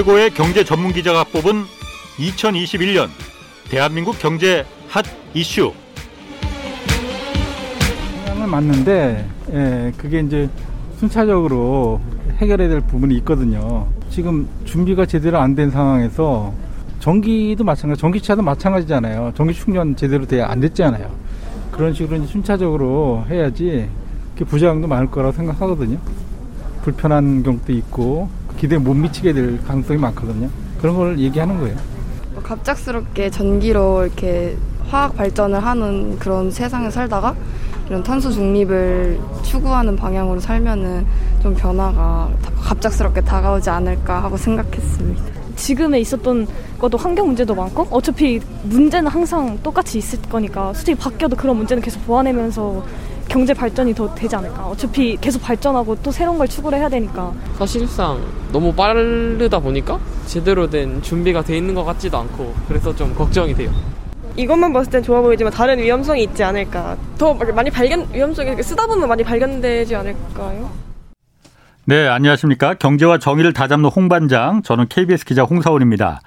최고의 경제 전문 기자가 뽑은 2021년 대한민국 경제 핫 이슈. 방향은 맞는데, 예, 그게 이제 순차적으로 해결해야 될 부분이 있거든요. 지금 준비가 제대로 안 된 상황에서 전기도 마찬가지, 전기차도 마찬가지잖아요. 전기 충전 제대로 돼야 안 됐잖아요. 그런 식으로 순차적으로 해야지 부작용도 많을 거라고 생각하거든요. 불편한 경우도 있고 기대에 못 미치게 될 가능성이 많거든요. 그런 걸 얘기하는 거예요. 뭐 갑작스럽게 전기로 이렇게 화학 발전을 하는 그런 세상에 살다가 이런 탄소 중립을 추구하는 방향으로 살면은 좀 변화가 갑작스럽게 다가오지 않을까 하고 생각했습니다. 지금에 있었던 것도 환경 문제도 많고 어차피 문제는 항상 똑같이 있을 거니까 솔직히 바뀌어도 그런 문제는 계속 보완하면서 경제 발전이 더 되지 않을까. 어차피 계속 발전하고 또 새로운 걸 추구를 해야 되니까. 사실상 너무 빠르다 보니까 제대로 된 준비가 돼 있는 것 같지도 않고 그래서 좀 걱정이 돼요. 이것만 봤을 땐 좋아 보이지만 다른 위험성이 있지 않을까. 더 많이 발견, 위험성이 쓰다 보면 많이 발견되지 않을까요? 네, 안녕하십니까. 경제와 정의를 다잡는 홍반장. 저는 KBS 기자 홍사원입니다.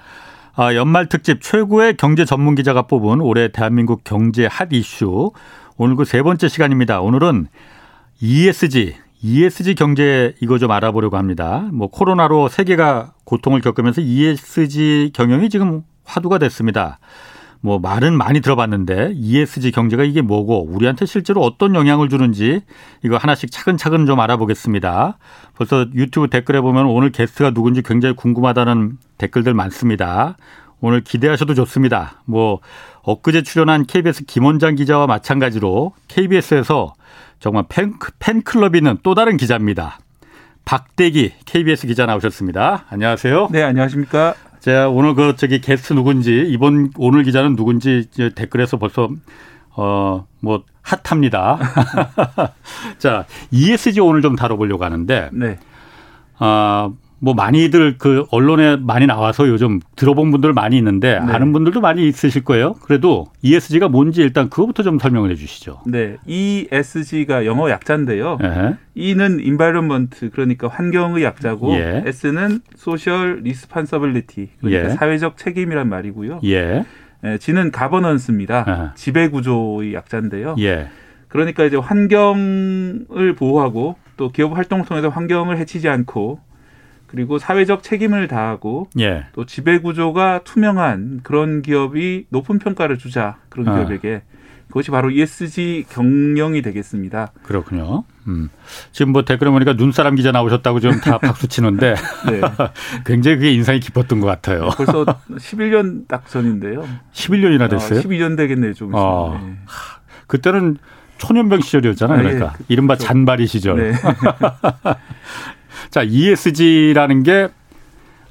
아, 연말 특집 최고의 경제 전문 기자가 뽑은 올해 대한민국 경제 핫 이슈. 오늘 그 세 번째 시간입니다. 오늘은 ESG, ESG 경제 이거 좀 알아보려고 합니다. 뭐 코로나로 세계가 고통을 겪으면서 ESG 경영이 지금 화두가 됐습니다. 뭐 말은 많이 들어봤는데 ESG 경제가 이게 뭐고 우리한테 실제로 어떤 영향을 주는지 이거 하나씩 차근차근 좀 알아보겠습니다. 벌써 유튜브 댓글에 보면 오늘 게스트가 누군지 굉장히 궁금하다는 댓글들 많습니다. 오늘 기대하셔도 좋습니다. 뭐 엊그제 출연한 KBS 김원장 기자와 마찬가지로 KBS에서 정말 팬, 팬클럽이 있는 또 다른 기자입니다. 박대기 KBS 기자 나오셨습니다. 안녕하세요. 네, 안녕하십니까. 제가 오늘 그 저기 게스트 누군지 이번 오늘 기자는 누군지 댓글에서 벌써 어 뭐 핫합니다. 자 ESG 오늘 좀 다뤄보려고 하는데 네. 아 뭐 많이들 그 언론에 많이 나와서 요즘 들어본 분들 많이 있는데 네. 아는 분들도 많이 있으실 거예요. 그래도 ESG가 뭔지 일단 그거부터 좀 설명을 해 주시죠. 네, ESG가 영어 약자인데요. 네. E는 environment 그러니까 환경의 약자고 예. S는 social responsibility 그러니까 예. 사회적 책임이란 말이고요. 예. 예, G는 가버넌스입니다. 아. 지배 구조의 약자인데요. 예. 그러니까 이제 환경을 보호하고 또 기업 활동을 통해서 환경을 해치지 않고 그리고 사회적 책임을 다하고 예. 또 지배 구조가 투명한 그런 기업이 높은 평가를 주자 그런 아. 기업에게 그것이 바로 ESG 경영이 되겠습니다. 그렇군요. 음. 지금 뭐 댓글에 보니까 눈사람 기자 나오셨다고 좀다 박수 치는데 네. 굉장히 그게 인상이 깊었던 것 같아요. 벌써 11년 딱 전인데요. 11년이나 됐어요? 아, 12년 되겠네요, 좀. 어. 네. 그때는 초년병 시절이었잖아요. 그러니까 아, 예. 이른바 그렇죠. 잔바리 시절. 네. 자, ESG라는 게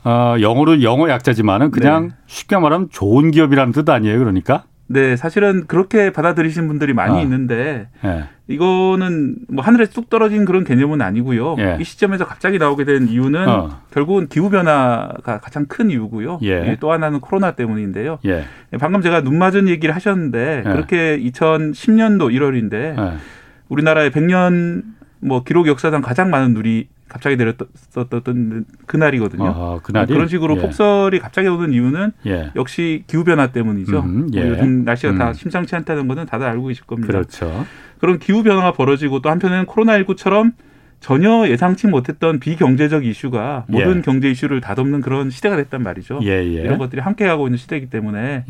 어, 영어로 영어 약자지만은 그냥 네. 쉽게 말하면 좋은 기업이라는 뜻 아니에요, 그러니까? 네, 사실은 그렇게 받아들이신 분들이 많이 어. 있는데 네. 이거는 뭐 하늘에 쑥 떨어진 그런 개념은 아니고요. 예. 이 시점에서 갑자기 나오게 된 이유는 어. 결국은 기후 변화가 가장 큰 이유고요. 예. 또 하나는 코로나 때문인데요. 예. 방금 제가 눈 맞은 얘기를 하셨는데 예. 그렇게 2010년도 1월인데 우리나라의 100년 뭐 기록 역사상 가장 많은 눈이 갑자기 내렸었던 그날이거든요. 아, 그날이? 그런 식으로 예. 폭설이 갑자기 오는 이유는 예. 역시 기후 변화 때문이죠. 음, 예. 뭐 요즘 날씨가 음. 다 심상치 않다는 것은 다들 알고 계실 겁니다. 그렇죠. 그런 기후 변화가 벌어지고 또 한편에는 코로나19처럼 전혀 예상치 못했던 비경제적 이슈가 예. 모든 경제 이슈를 다듬는 그런 시대가 됐단 말이죠. 예, 예. 이런 것들이 함께하고 있는 시대이기 때문에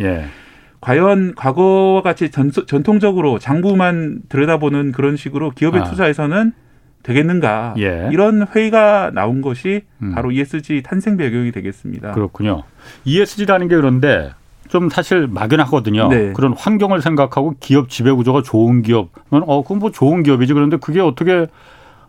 과연 과거와 같이 전, 통적으로 장부만 들여다보는 그런 식으로 기업의 아. 투자에서는 되겠는가 예. 이런 회의가 나온 것이 음. 바로 ESG 탄생 배경이 되겠습니다. 그렇군요. ESG라는 게 그런데 좀 사실 막연하거든요. 네. 그런 환경을 생각하고 기업 지배 구조가 좋은 기업은 어 그건 뭐 좋은 기업이지 그런데 그게 어떻게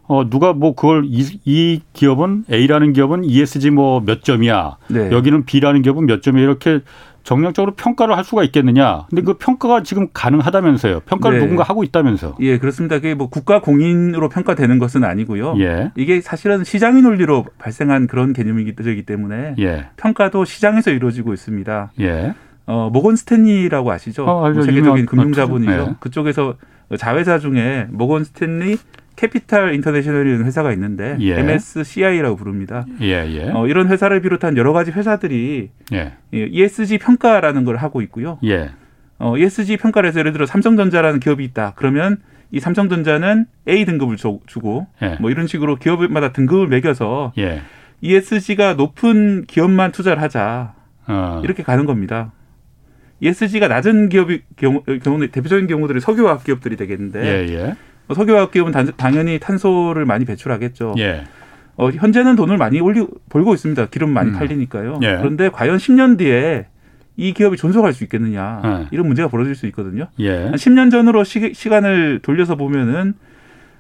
어 누가 뭐 그걸 이, 이 기업은 A라는 기업은 ESG 뭐 몇 점이야. 네. 여기는 B라는 기업은 몇 점이야. 이렇게 정량적으로 평가를 할 수가 있겠느냐. 근데 그 평가가 지금 가능하다면서요. 평가를 네. 누군가 하고 있다면서. 예, 그렇습니다. 그게 뭐 국가 공인으로 평가되는 것은 아니고요. 예. 이게 사실은 시장의 논리로 발생한 그런 개념이기 때문에 예. 평가도 시장에서 이루어지고 있습니다. 예. 어, 모건 스탠리라고 아시죠? 어, 세계적인 금융자본이죠. 예. 그쪽에서 자회사 중에 모건 스탠리 캐피탈 인터내셔널이라는 회사가 있는데 예. MSCI라고 부릅니다. 예, 예. 어, 이런 회사를 비롯한 여러 가지 회사들이 예. ESG 평가라는 걸 하고 있고요. 예. 어, ESG 평가를 해서 예를 들어 삼성전자라는 기업이 있다. 그러면 이 삼성전자는 A 등급을 주, 고 예. 뭐 이런 식으로 기업마다 등급을 매겨서 예. ESG가 높은 기업만 투자를 하자. 어. 이렇게 가는 겁니다. ESG가 낮은 기업이 경우, 경우 대표적인 경우들이 석유화학 기업들이 되겠는데 석유화학 기업은 단, 당연히 탄소를 많이 배출하겠죠. 예. 어, 현재는 돈을 많이 올리 벌고 있습니다. 기름 많이 음. 팔리니까요. 예. 그런데 과연 10년 뒤에 이 기업이 존속할 수 있겠느냐 예. 이런 문제가 벌어질 수 있거든요. 예. 한 10년 전으로 시, 시간을 돌려서 보면은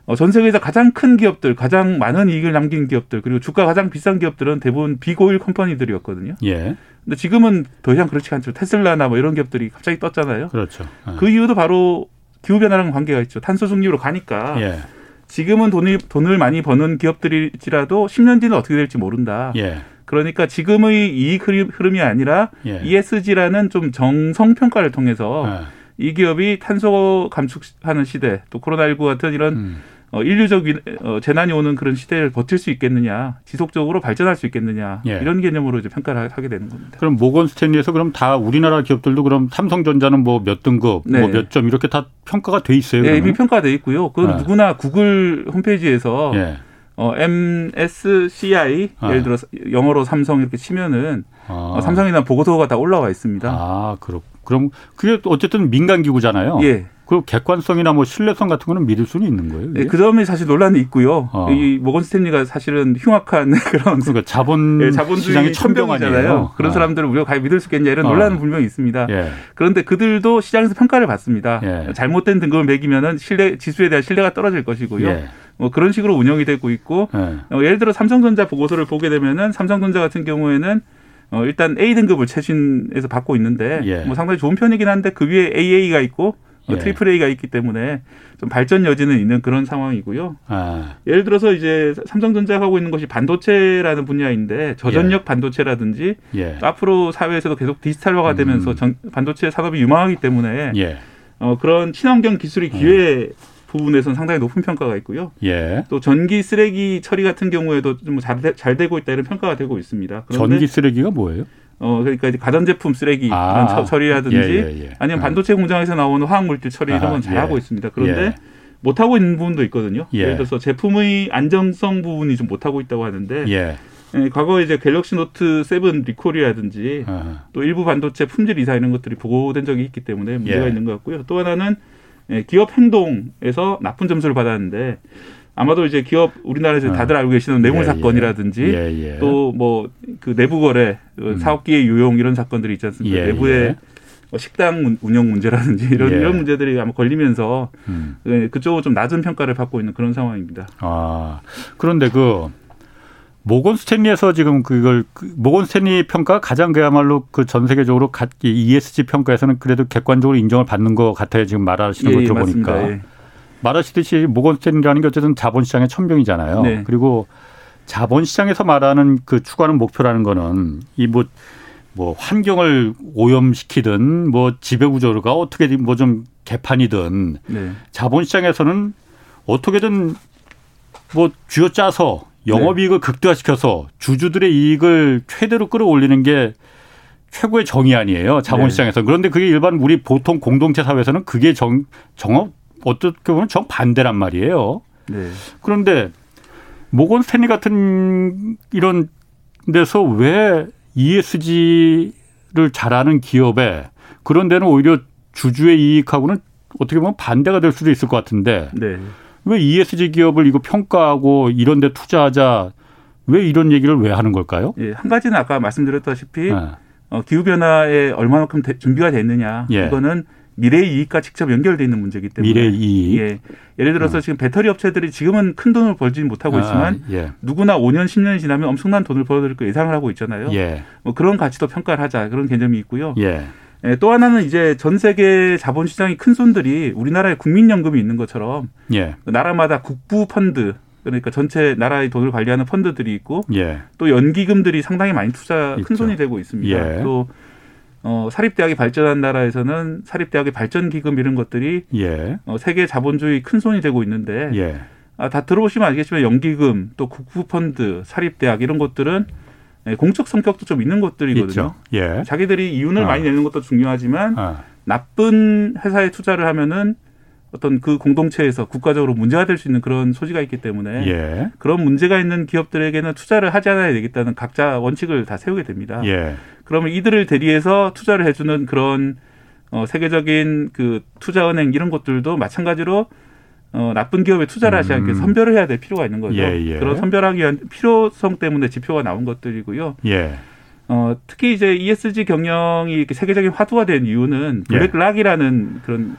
어, 전 세계에서 가장 큰 기업들, 가장 많은 이익을 남긴 기업들, 그리고 주가 가장 비싼 기업들은 대부분 비고일 컴퍼니들이었거든요. 예. 근데 지금은 더 이상 그렇지 않죠. 테슬라나 뭐 이런 기업들이 갑자기 떴잖아요. 그렇죠. 예. 그 이유도 바로 기후 변화랑 관계가 있죠. 탄소 중립으로 가니까. 예. 지금은 돈을 돈을 많이 버는 기업들일지라도 10년 뒤는 어떻게 될지 모른다. 예. 그러니까 지금의 이익 흐름이 아니라 예. ESG라는 좀 정성 평가를 통해서 예. 이 기업이 탄소 감축하는 시대, 또 코로나19 같은 이런 음. 어, 인류적 어, 재난이 오는 그런 시대를 버틸 수 있겠느냐, 지속적으로 발전할 수 있겠느냐 예. 이런 개념으로 이제 평가를 하게 되는 겁니다. 그럼 모건 스탠리에서 그럼 다 우리나라 기업들도 그럼 삼성전자는 뭐 몇 등급, 네. 뭐몇 점 이렇게 다 평가가 돼 있어요. 네, 이미 평가돼 있고요. 그건 네. 누구나 구글 홈페이지에서 예. 어, MSCI 아. 예를 들어 영어로 삼성 이렇게 치면은 아. 어, 삼성이나 보고서가 다 올라와 있습니다. 아, 그렇. 그럼 그게 어쨌든 민간 기구잖아요. 예. 그 객관성이나 뭐 신뢰성 같은 거는 믿을 수는 있는 거예요. 네, 그 점이 사실 논란이 있고요. 어. 이 모건 스탠리가 사실은 흉악한 그런 그러니까 자본 네, 자본주의 천병이잖아요. 그런 어. 사람들을 우리가 과연 믿을 수 있겠냐 이런 어. 논란은 분명히 있습니다. 예. 그런데 그들도 시장에서 평가를 받습니다. 예. 잘못된 등급을 매기면은 신뢰 지수에 대한 신뢰가 떨어질 것이고요. 예. 뭐 그런 식으로 운영이 되고 있고 예. 어, 예를 들어 삼성전자 보고서를 보게 되면은 삼성전자 같은 경우에는 어, 일단 A 등급을 최신에서 받고 있는데 예. 뭐 상당히 좋은 편이긴 한데 그 위에 AA가 있고 예. triple A가 있기 때문에 좀 발전 여지는 있는 그런 상황이고요. 아. 예를 들어서 이제 삼성전자가 하고 있는 것이 반도체라는 분야인데 저전력 예. 반도체라든지 예. 앞으로 사회에서도 계속 디지털화가 되면서 음. 전, 반도체 산업이 유망하기 때문에 예. 어, 그런 친환경 기술의 기회 부분에서는 상당히 높은 평가가 있고요. 예. 또 전기 쓰레기 처리 같은 경우에도 좀잘 되고 있다 이런 평가가 되고 있습니다. 전기 쓰레기가 뭐예요? 어 그러니까 가전제품 쓰레기 아, 처리라든지 예, 예, 예. 아니면 반도체 공장에서 나오는 화학물질 처리 이런 건 잘하고 예. 있습니다. 그런데 예. 못하고 있는 부분도 있거든요. 예. 를 들어서 제품의 안정성 부분이 좀 못하고 있다고 하는데 예, 과거에 이제 갤럭시 노트 7 리콜이라든지 아하. 또 일부 반도체 품질 이슈 이런 것들이 보고된 적이 있기 때문에 문제가 있는 것 같고요. 또 하나는 기업 행동에서 나쁜 점수를 받았는데 아마도 이제 기업 우리나라에서 어. 다들 알고 계시는 뇌물 예, 예, 사건이라든지 예, 예. 또뭐 그 내부 거래 음. 사업기의 유용 이런 사건들이 있지 않습니까? 예, 내부에 예. 뭐 식당 운영 문제라든지 이런 이런 문제들이 아마 걸리면서 음. 그쪽은 좀 낮은 평가를 받고 있는 그런 상황입니다. 아 그런데 그 모건 스탠리에서 지금 그걸 그 모건 스탠리 평가 가장 그야말로 그 전 세계적으로 ESG 평가에서는 그래도 객관적으로 인정을 받는 것 같아요. 지금 말하시는 걸 들어보니까. 말하시듯이 모건스탠이라는 게 어쨌든 자본시장의 천병이잖아요. 네. 그리고 자본시장에서 말하는 그 추구하는 목표라는 거는 이뭐 뭐 환경을 오염시키든 뭐 지배구조가 어떻게든 뭐 좀 개판이든 네. 자본시장에서는 어떻게든 뭐 쥐어짜서 영업이익을 네. 극대화시켜서 주주들의 이익을 최대로 끌어올리는 게 최고의 정의 아니에요 자본시장에서 네. 그런데 그게 일반 우리 보통 공동체 사회에서는 그게 정 정업 어떻게 보면 정반대란 말이에요. 네. 그런데 모건 스탠리 같은 이런 데서 왜 ESG를 잘하는 기업에 그런 데는 오히려 주주의 이익하고는 어떻게 보면 반대가 될 수도 있을 것 같은데 네. 왜 ESG 기업을 이거 평가하고 이런 데 투자하자 왜 이런 얘기를 왜 하는 걸까요? 예, 한 가지는 아까 말씀드렸다시피 네. 어, 기후변화에 얼마만큼 대, 준비가 됐느냐. 예. 이거는 미래의 이익과 직접 연결돼 있는 문제이기 때문에 미래 이익. 예. 예를 들어서 어. 지금 배터리 업체들이 지금은 큰 돈을 벌지 못하고 아, 있지만 예. 누구나 5년 10년이 지나면 엄청난 돈을 벌어들일 거 예상을 하고 있잖아요. 예. 뭐 그런 가치도 평가를 하자 그런 개념이 있고요. 예. 예, 또 하나는 이제 전 세계 자본시장의 큰 손들이 우리나라에 국민연금이 있는 것처럼 예. 나라마다 국부 펀드 그러니까 전체 나라의 돈을 관리하는 펀드들이 있고 예. 또 연기금들이 상당히 많이 투자 큰 손이 되고 있습니다. 예. 또 어, 사립대학이 발전한 나라에서는 사립대학의 발전기금 이런 것들이 예. 어, 세계 자본주의 큰 손이 되고 있는데 예. 아, 다 들어보시면 알겠지만 연기금 또 국부펀드 사립대학 이런 것들은 예, 공적 성격도 좀 있는 것들이거든요. 예. 자기들이 이윤을 어. 많이 내는 것도 중요하지만 어. 나쁜 회사에 투자를 하면은 어떤 그 공동체에서 국가적으로 문제가 될 수 있는 그런 소지가 있기 때문에 예. 그런 문제가 있는 기업들에게는 투자를 하지 않아야 되겠다는 각자 원칙을 다 세우게 됩니다. 예. 그러면 이들을 대리해서 투자를 해주는 그런 어, 세계적인 그 투자은행 이런 것들도 마찬가지로 어, 나쁜 기업에 투자를 하지 않게 음. 선별을 해야 될 필요가 있는 거죠. 예, 예. 그런 선별하기 위한 필요성 때문에 지표가 나온 것들이고요. 예. 어, 특히 이제 ESG 경영이 세계적인 화두가 된 이유는 예. 블랙락이라는 그런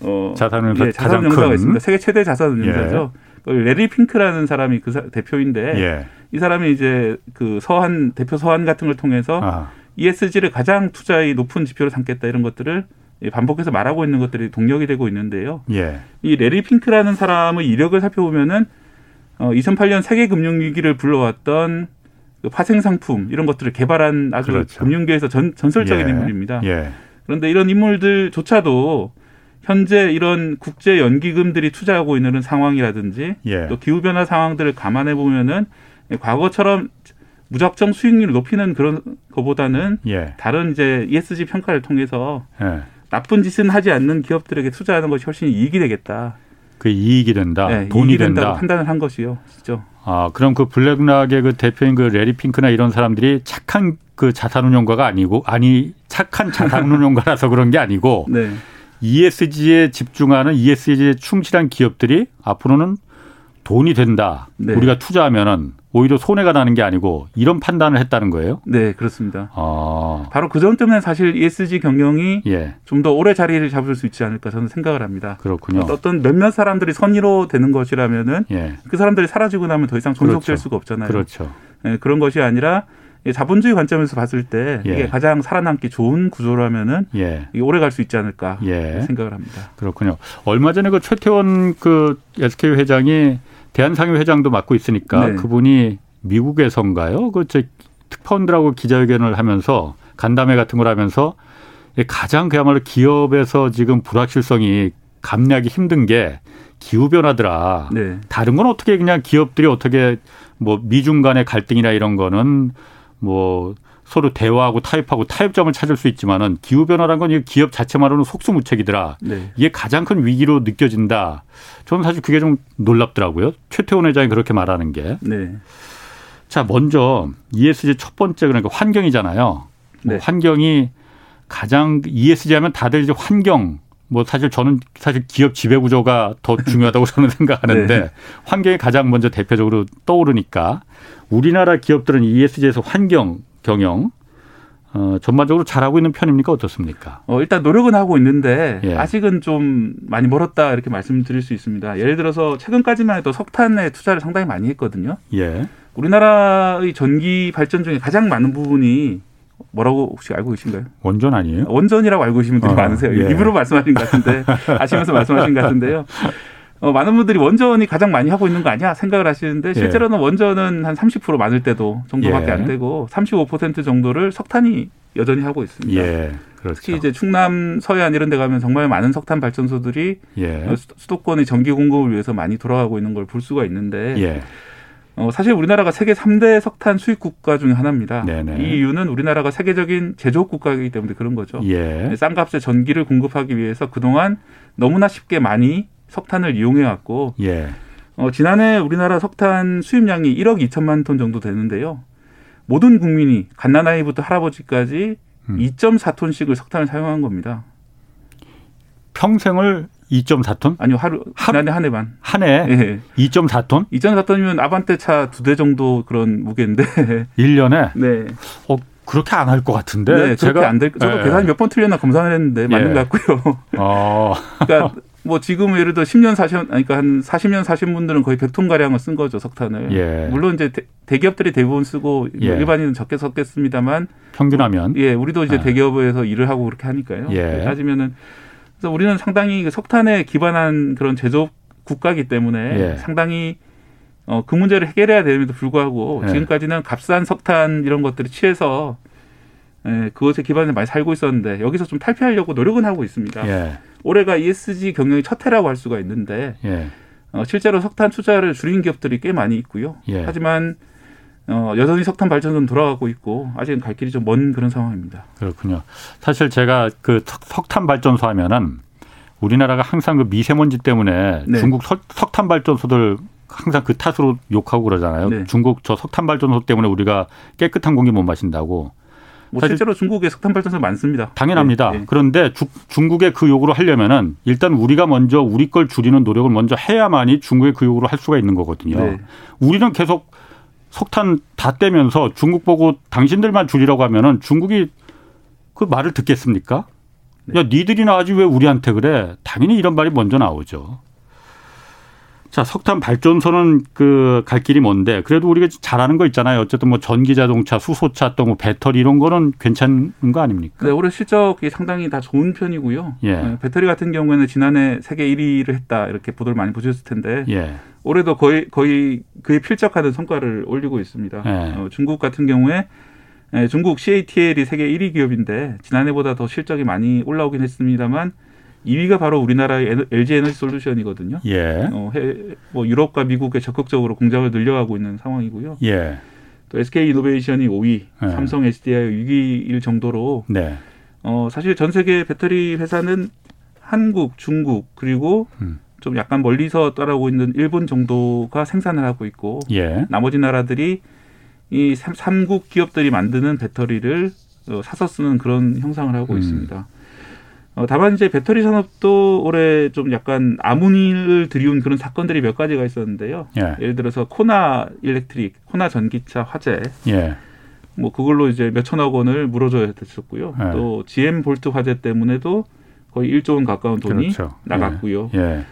어, 자산운용사 예, 자산운용사가 있습니다. 세계 최대 자산운용사죠. 예. 레리 핑크라는 사람이 그 사, 대표인데 예. 이 사람이 이제 그 서한 대표 서한 같은 걸 통해서 아. ESG를 가장 투자의 높은 지표로 삼겠다 이런 것들을 반복해서 말하고 있는 것들이 동력이 되고 있는데요. 예. 이 레리 핑크라는 사람의 이력을 살펴보면은 어 2008년 세계 금융 위기를 불러왔던 그 파생 상품 이런 것들을 개발한 아주 그렇죠. 금융계에서 전, 전설적인 예. 인물입니다. 예. 그런데 이런 인물들조차도 현재 이런 국제 연기금들이 투자하고 있는 상황이라든지 예. 또 기후 변화 상황들을 감안해 보면은 과거처럼 무작정 수익률을 높이는 그런 것보다는 예. 다른 이제 ESG 평가를 통해서 예. 나쁜 짓은 하지 않는 기업들에게 투자하는 것이 훨씬 이익이 되겠다. 그 이익이 된다. 네, 돈이 이익이 된다. 판단을 한 것이요. 진짜. 아, 그럼 그 블랙락의 그 대표인 그 레리 핑크나 이런 사람들이 착한 그 자산운용가가 아니고 아니 착한 자산운용가라서 그런 게 아니고 네. ESG에 집중하는 ESG에 충실한 기업들이 앞으로는 돈이 된다. 네. 우리가 투자하면은 오히려 손해가 나는 게 아니고 이런 판단을 했다는 거예요? 네, 그렇습니다. 아. 바로 그 점 때문에 사실 ESG 경영이 예. 좀더 오래 자리를 잡을 수 있지 않을까 저는 생각을 합니다. 그렇군요. 어떤 몇몇 사람들이 선의로 되는 것이라면은 예. 그 사람들이 사라지고 나면 더 이상 존속될 그렇죠. 수가 없잖아요. 그렇죠. 네, 그런 것이 아니라 자본주의 관점에서 봤을 때 예. 이게 가장 살아남기 좋은 구조라면은 예. 오래 갈 수 있지 않을까 예. 생각을 합니다. 그렇군요. 얼마 전에 그 최태원 그 SK 회장이 대한상회 회장도 맡고 있으니까 네. 그분이 미국에선가요? 그저 특파원들하고 기자회견을 하면서 간담회 같은 걸 하면서 가장 그야말로 기업에서 지금 불확실성이 감내하기 힘든 게 기후 변화더라. 네. 다른 건 어떻게 그냥 기업들이 어떻게 뭐 미중 간의 갈등이나 이런 거는 뭐 서로 대화하고 타협하고 타협점을 찾을 수 있지만은 기후 변화란 건 기업 자체만으로는 속수무책이더라. 네. 이게 가장 큰 위기로 느껴진다. 저는 사실 그게 좀 놀랍더라고요. 최태원 회장이 그렇게 말하는 게. 네. 자, 먼저 ESG 첫 번째 그러니까 환경이잖아요. 뭐 네. 뭐 환경이 가장 ESG 하면 다들 이제 환경 뭐 사실 저는 사실 기업 지배 구조가 더 중요하다고 저는 생각하는데 네. 환경이 가장 먼저 대표적으로 떠오르니까 우리나라 기업들은 ESG에서 환경 경영 어, 전반적으로 잘하고 있는 편입니까 어떻습니까? 어, 일단 노력은 하고 있는데 예. 아직은 좀 많이 멀었다 이렇게 말씀드릴 수 있습니다. 예를 들어서 최근까지만 해도 석탄에 투자를 상당히 많이 했거든요. 예. 우리나라의 전기 발전 중에 가장 많은 부분이 뭐라고 혹시 알고 계신가요? 원전 아니에요? 원전이라고 알고 계시는 분들이 어, 많으세요. 예. 입으로 말씀하신 것 같은데 아시면서 말씀하신 것 같은데요. 어, 많은 분들이 원전이 가장 많이 하고 있는 거 아니야 생각을 하시는데 예. 실제로는 예. 원전은 한 30% 많을 때도 정도밖에 예. 안 되고 35% 정도를 석탄이 여전히 하고 있습니다. 예. 그렇죠. 특히 이제 충남 서해안 이런 데 가면 정말 많은 석탄 발전소들이 예. 수도권의 전기 공급을 위해서 많이 돌아가고 있는 걸 볼 수가 있는데 예. 어, 사실 우리나라가 세계 3대 석탄 수입 국가 중에 하나입니다. 네네. 이 이유는 우리나라가 세계적인 제조업 국가이기 때문에 그런 거죠. 예. 싼 값에 전기를 공급하기 위해서 그동안 너무나 쉽게 많이 석탄을 이용해 왔고 예. 어, 지난해 우리나라 석탄 수입량이 1억 2천만 톤 정도 되는데요. 모든 국민이 갓난아이부터 할아버지까지 음. 2.4톤씩을 석탄을 사용한 겁니다. 평생을 2.4톤? 아니요, 하루 지난해 한 해만. 한 해? 예. 2.4톤? 2.4톤이면 아반떼 차 두 대 정도 그런 무게인데. 1년에? 네. 어, 그렇게 안 할 것 같은데. 네, 제가 안 될. 저도 네. 계산 몇 번 틀렸나 검사를 했는데 맞는 예. 것 같고요. 어. 그러니까 뭐 지금 예를 들어 10년 사신 그러니까 한 40년 사신 분들은 거의 100톤 가량을 쓴 거죠 석탄을. 예. 물론 이제 대, 기업들이 대부분 쓰고 예. 일반인은 적게 썼겠습니다만 평균하면 예 우리도 이제 아. 대기업에서 일을 하고 그렇게 하니까요. 예. 따지면은 그래서 우리는 상당히 그 석탄에 기반한 그런 제조업 국가이기 때문에 예. 상당히 어, 그 문제를 해결해야 됨에도 불구하고 예. 지금까지는 값싼 석탄 이런 것들을 취해서 예, 그것에 기반해 많이 살고 있었는데 여기서 좀 탈피하려고 노력은 하고 있습니다. 예. 올해가 ESG 경영의 첫 해라고 할 수가 있는데 예. 어, 실제로 석탄 투자를 줄인 기업들이 꽤 많이 있고요. 예. 하지만 어, 여전히 석탄 발전은 돌아가고 있고 아직은 갈 길이 좀 먼 그런 상황입니다. 그렇군요. 사실 제가 그 석탄 발전소 하면은 우리나라가 항상 그 미세먼지 때문에 네. 중국 석, 석탄 발전소들 항상 그 탓으로 욕하고 그러잖아요. 네. 중국 저 석탄 발전소 때문에 우리가 깨끗한 공기 못 마신다고. 뭐 실제로 중국에 석탄 발전소 많습니다. 당연합니다. 네. 네. 그런데 주, 중국의 그 요구를 하려면은 일단 우리가 먼저 우리 걸 줄이는 노력을 먼저 해야만이 중국의 그 요구를 할 수가 있는 거거든요. 네. 우리는 계속 석탄 다 떼면서 중국 보고 당신들만 줄이라고 하면은 중국이 그 말을 듣겠습니까? 네. 야, 니들이나 하지 왜 우리한테 그래? 당연히 이런 말이 먼저 나오죠. 자, 석탄 발전소는 그 갈 길이 뭔데 그래도 우리가 잘하는 거 있잖아요. 어쨌든 뭐 전기 자동차, 수소차 또뭐 배터리 이런 거는 괜찮은 거 아닙니까? 네, 올해 실적이 상당히 다 좋은 편이고요. 예. 네, 배터리 같은 경우에는 지난해 세계 1위를 했다 이렇게 보도를 많이 보셨을 텐데 예. 올해도 거의 거의 그에 필적하는 성과를 올리고 있습니다. 예. 어, 중국 같은 경우에 예, 중국 CATL이 세계 1위 기업인데 지난해보다 더 실적이 많이 올라오긴 했습니다만 2위가 바로 우리나라의 LG 에너지 솔루션이거든요. 예. 어, 해, 뭐 유럽과 미국에 적극적으로 공장을 늘려가고 있는 상황이고요. 예. 또 SK 이노베이션이 5위, 예. 삼성 SDI 6위일 정도로 네. 어, 사실 전 세계 배터리 회사는 한국, 중국 그리고 음. 좀 약간 멀리서 따라오고 있는 일본 정도가 생산을 하고 있고 예. 나머지 나라들이 이 삼국 기업들이 만드는 배터리를 어, 사서 쓰는 그런 형상을 하고 음. 있습니다. 어, 다만 이제 배터리 산업도 올해 좀 약간 암운을 드리운 그런 사건들이 몇 가지가 있었는데요. 예. 를 들어서 코나 일렉트릭, 코나 전기차 화재. 예. 뭐 그걸로 이제 몇 천억 원을 물어줘야 됐었고요. 예. 또 GM 볼트 화재 때문에도 거의 1조 원 가까운 돈이 그렇죠. 나갔고요. 예. 예.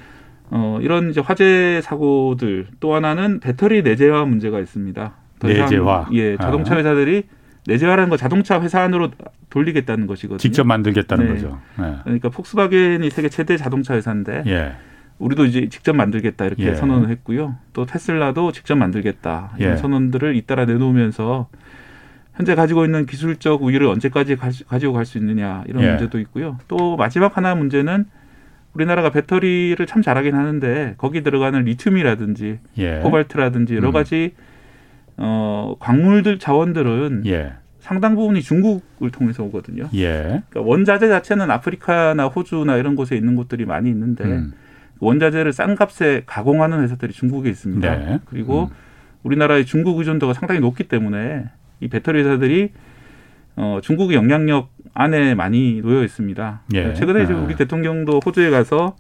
어, 이런 이제 화재 사고들 또 하나는 배터리 내재화 문제가 있습니다. 내재화. 예, 자동차 아. 회사들이 내재화라는 거 자동차 회사 안으로 돌리겠다는 것이거든요. 직접 만들겠다는 네. 거죠. 네. 그러니까 폭스바겐이 세계 최대 자동차 회사인데 예. 우리도 이제 직접 만들겠다 이렇게 예. 선언을 했고요. 또 테슬라도 직접 만들겠다 이런 예. 선언들을 잇따라 내놓으면서 현재 가지고 있는 기술적 우위를 언제까지 가지고 갈 수 있느냐 이런 예. 문제도 있고요. 또 마지막 하나 문제는 우리나라가 배터리를 참 잘하긴 하는데 거기 들어가는 리튬이라든지 예. 코발트라든지 여러 음. 가지 어, 광물들 자원들은 예. 상당 부분이 중국을 통해서 오거든요. 예. 그러니까 원자재 자체는 아프리카나 호주나 이런 곳에 있는 곳들이 많이 있는데 음. 원자재를 싼 값에 가공하는 회사들이 중국에 있습니다. 네. 그리고 음. 우리나라의 중국 의존도가 상당히 높기 때문에 이 배터리 회사들이 어, 중국의 영향력 안에 많이 놓여 있습니다. 예. 최근에 이제 아. 우리 대통령도 호주에 가서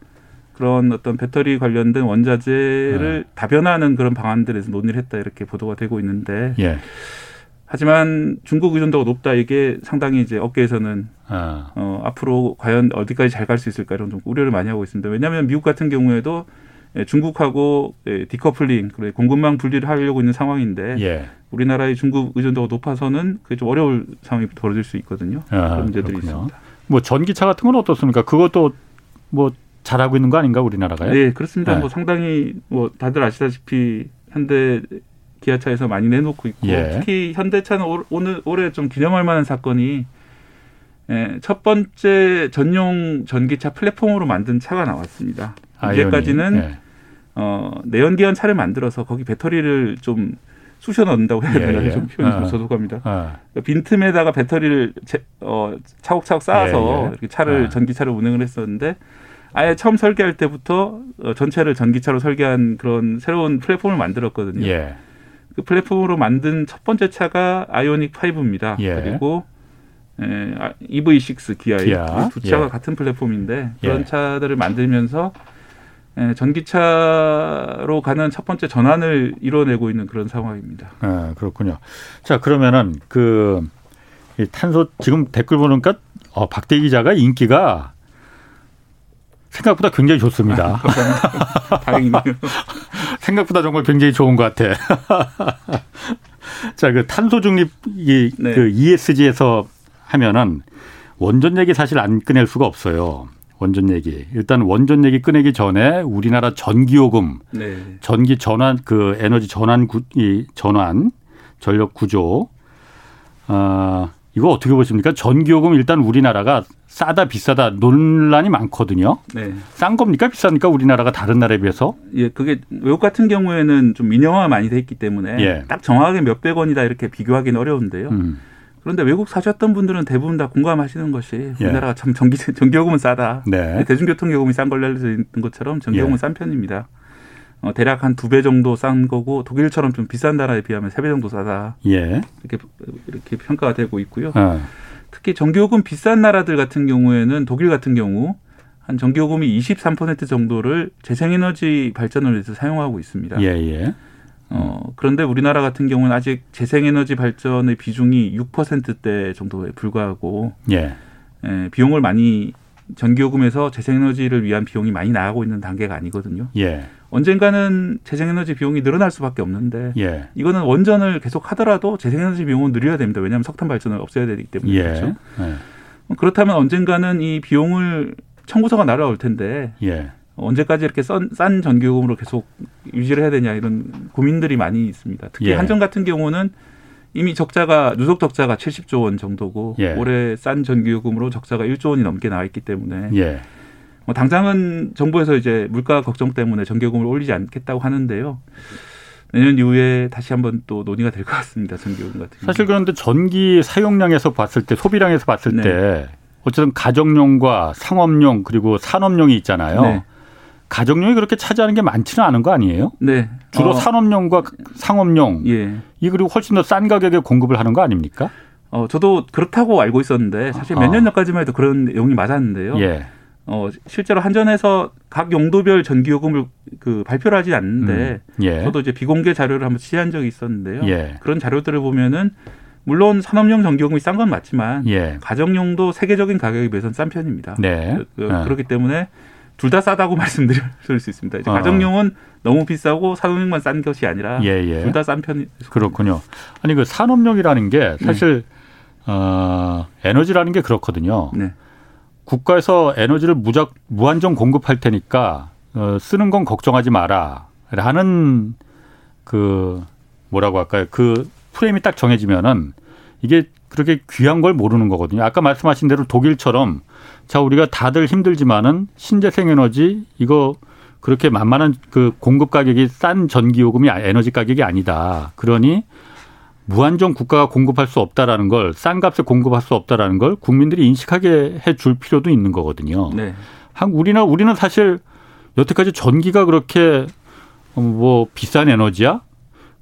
그런 어떤 배터리 관련된 원자재를 네. 다변화하는 그런 방안들에서 논의를 했다 이렇게 보도가 되고 있는데 예. 하지만 중국 의존도가 높다 이게 상당히 이제 업계에서는 아. 어, 앞으로 과연 어디까지 잘 갈 수 있을까 이런 좀 우려를 많이 하고 있습니다. 왜냐하면 미국 같은 경우에도 예, 중국하고 예, 디커플링, 그래 공급망 분리를 하려고 있는 상황인데 예. 우리나라의 중국 의존도가 높아서는 그게 좀 어려울 상황이 벌어질 수 있거든요. 아, 그런 문제들이 그렇군요. 있습니다. 뭐 전기차 같은 건 어떻습니까? 그것도 뭐 잘하고 있는 거 아닌가 우리나라가요? 네, 그렇습니다. 네. 뭐 상당히 뭐 다들 아시다시피 현대 기아차에서 많이 내놓고 있고 예. 특히 현대차는 오늘 올해 좀 기념할 만한 사건이 예, 첫 번째 전용 전기차 플랫폼으로 만든 차가 나왔습니다. 이제까지는 예. 어, 내연기관 차를 만들어서 거기 배터리를 좀 쑤셔 넣는다고 해야 되나 예, 예. 좀 표현이 좀 아. 소속합니다. 아. 그러니까 빈틈에다가 배터리를 제, 어, 차곡차곡 쌓아서 예, 예. 이렇게 차를 아. 전기차를 운행을 했었는데 아예 처음 설계할 때부터 어, 전체를 전기차로 설계한 그런 새로운 플랫폼을 만들었거든요. 예. 그 플랫폼으로 만든 첫 번째 차가 아이오닉 5입니다. 예. 그리고 에, EV6 기아, 기아. 두 차가 예. 같은 플랫폼인데 그런 예. 차들을 만들면서 에, 전기차로 가는 첫 번째 전환을 이뤄내고 있는 그런 상황입니다. 아, 그렇군요. 자 그러면은 그 탄소 지금 댓글 보니까 어, 박대 기자가 인기가 생각보다 굉장히 좋습니다. 아, 다행이네요. 생각보다 정말 굉장히 좋은 것 같아. 자, 그 탄소 중립 이 네. 그 ESG에서 하면은 원전 얘기 사실 안 꺼낼 수가 없어요. 원전 얘기. 일단 원전 얘기 꺼내기 전에 우리나라 전기요금, 네. 전기 전환 그 에너지 전환 구, 이 전환 전력 구조 어, 이거 어떻게 보십니까? 전기요금 일단 우리나라가 싸다 비싸다 논란이 많거든요. 네. 싼 겁니까 비쌉니까 우리나라가 다른 나라에 비해서? 예, 그게 외국 같은 경우에는 좀 민영화 많이 돼 있기 때문에 예. 딱 정확하게 몇백 원이다 이렇게 비교하기는 어려운데요. 음. 그런데 외국 사셨던 분들은 대부분 다 공감하시는 것이 예. 우리나라가 참 전기 전기요금은 싸다. 네. 대중교통 요금이 싼 걸로 알려져 있는 것처럼 전기요금은 예. 싼 편입니다. 어, 대략 한 두 배 정도 싼 거고 독일처럼 좀 비싼 나라에 비하면 세 배 정도 싸다. 예. 이렇게 이렇게 평가가 되고 있고요. 어. 특히 전기요금 비싼 나라들 같은 경우에는 독일 같은 경우 한 전기요금이 23% 정도를 재생에너지 발전을 위해서 사용하고 있습니다. 예, 예. 어, 그런데 우리나라 같은 경우는 아직 재생에너지 발전의 비중이 6%대 정도에 불과하고 예. 예, 비용을 많이 전기요금에서 재생에너지를 위한 비용이 많이 나가고 있는 단계가 아니거든요. 예. 언젠가는 재생에너지 비용이 늘어날 수밖에 없는데 예. 이거는 원전을 계속 하더라도 재생에너지 비용은 늘려야 됩니다. 왜냐하면 석탄 발전을 없애야 되기 때문에 예. 그렇죠. 예. 그렇다면 언젠가는 이 비용을 청구서가 날아올 텐데 예. 언제까지 이렇게 싼, 싼 전기요금으로 계속 유지를 해야 되냐 이런 고민들이 많이 있습니다. 특히 예. 한전 같은 경우는 이미 적자가 누적 적자가 70조 원 정도고 예. 올해 싼 전기요금으로 적자가 1조 원이 넘게 나와 있기 때문에 예. 뭐 당장은 정부에서 이제 물가 걱정 때문에 전기요금을 올리지 않겠다고 하는데요. 내년 이후에 다시 한번 또 논의가 될 것 같습니다. 전기요금 같은 사실 그런데 전기 사용량에서 봤을 때 소비량에서 봤을 네. 때 어쨌든 가정용과 상업용 그리고 산업용이 있잖아요. 네. 가정용이 그렇게 차지하는 게 많지는 않은 거 아니에요? 네. 주로 어. 산업용과 상업용 예. 이 그리고 훨씬 더 싼 가격에 공급을 하는 거 아닙니까? 어 저도 그렇다고 알고 있었는데 사실 몇 년 전까지만 해도 그런 내용이 맞았는데요. 예. 어, 실제로 한전에서 각 용도별 전기요금을 그 발표를 하지 않는데 음. 예. 저도 이제 비공개 자료를 한번 취재한 적이 있었는데요. 예. 그런 자료들을 보면은 물론 산업용 전기요금이 싼 건 맞지만 예. 가정용도 세계적인 가격에 비해서는 싼 편입니다. 네. 그, 그, 어. 그렇기 때문에 둘 다 싸다고 말씀드릴 수 있습니다. 이제 어. 가정용은 너무 비싸고 산업용만 싼 것이 아니라 예, 예. 둘다 싼 편이 그렇군요. 아니 그 산업용이라는 게 사실 네. 어, 에너지라는 게 그렇거든요. 네. 국가에서 에너지를 무작 무한정 공급할 테니까 어, 쓰는 건 걱정하지 마라. 라는 그 뭐라고 할까요? 그 프레임이 딱 정해지면은 이게 그렇게 귀한 걸 모르는 거거든요. 아까 말씀하신 대로 독일처럼 자 우리가 다들 힘들지만은 신재생 에너지 이거 그렇게 만만한 그 공급 가격이 싼 전기 요금이 에너지 가격이 아니다. 그러니 무한정 국가가 공급할 수 없다라는 걸 싼 값에 공급할 수 없다라는 걸 국민들이 인식하게 해 줄 필요도 있는 거거든요. 네. 한 우리나 우리는 사실 여태까지 전기가 그렇게 뭐 비싼 에너지야?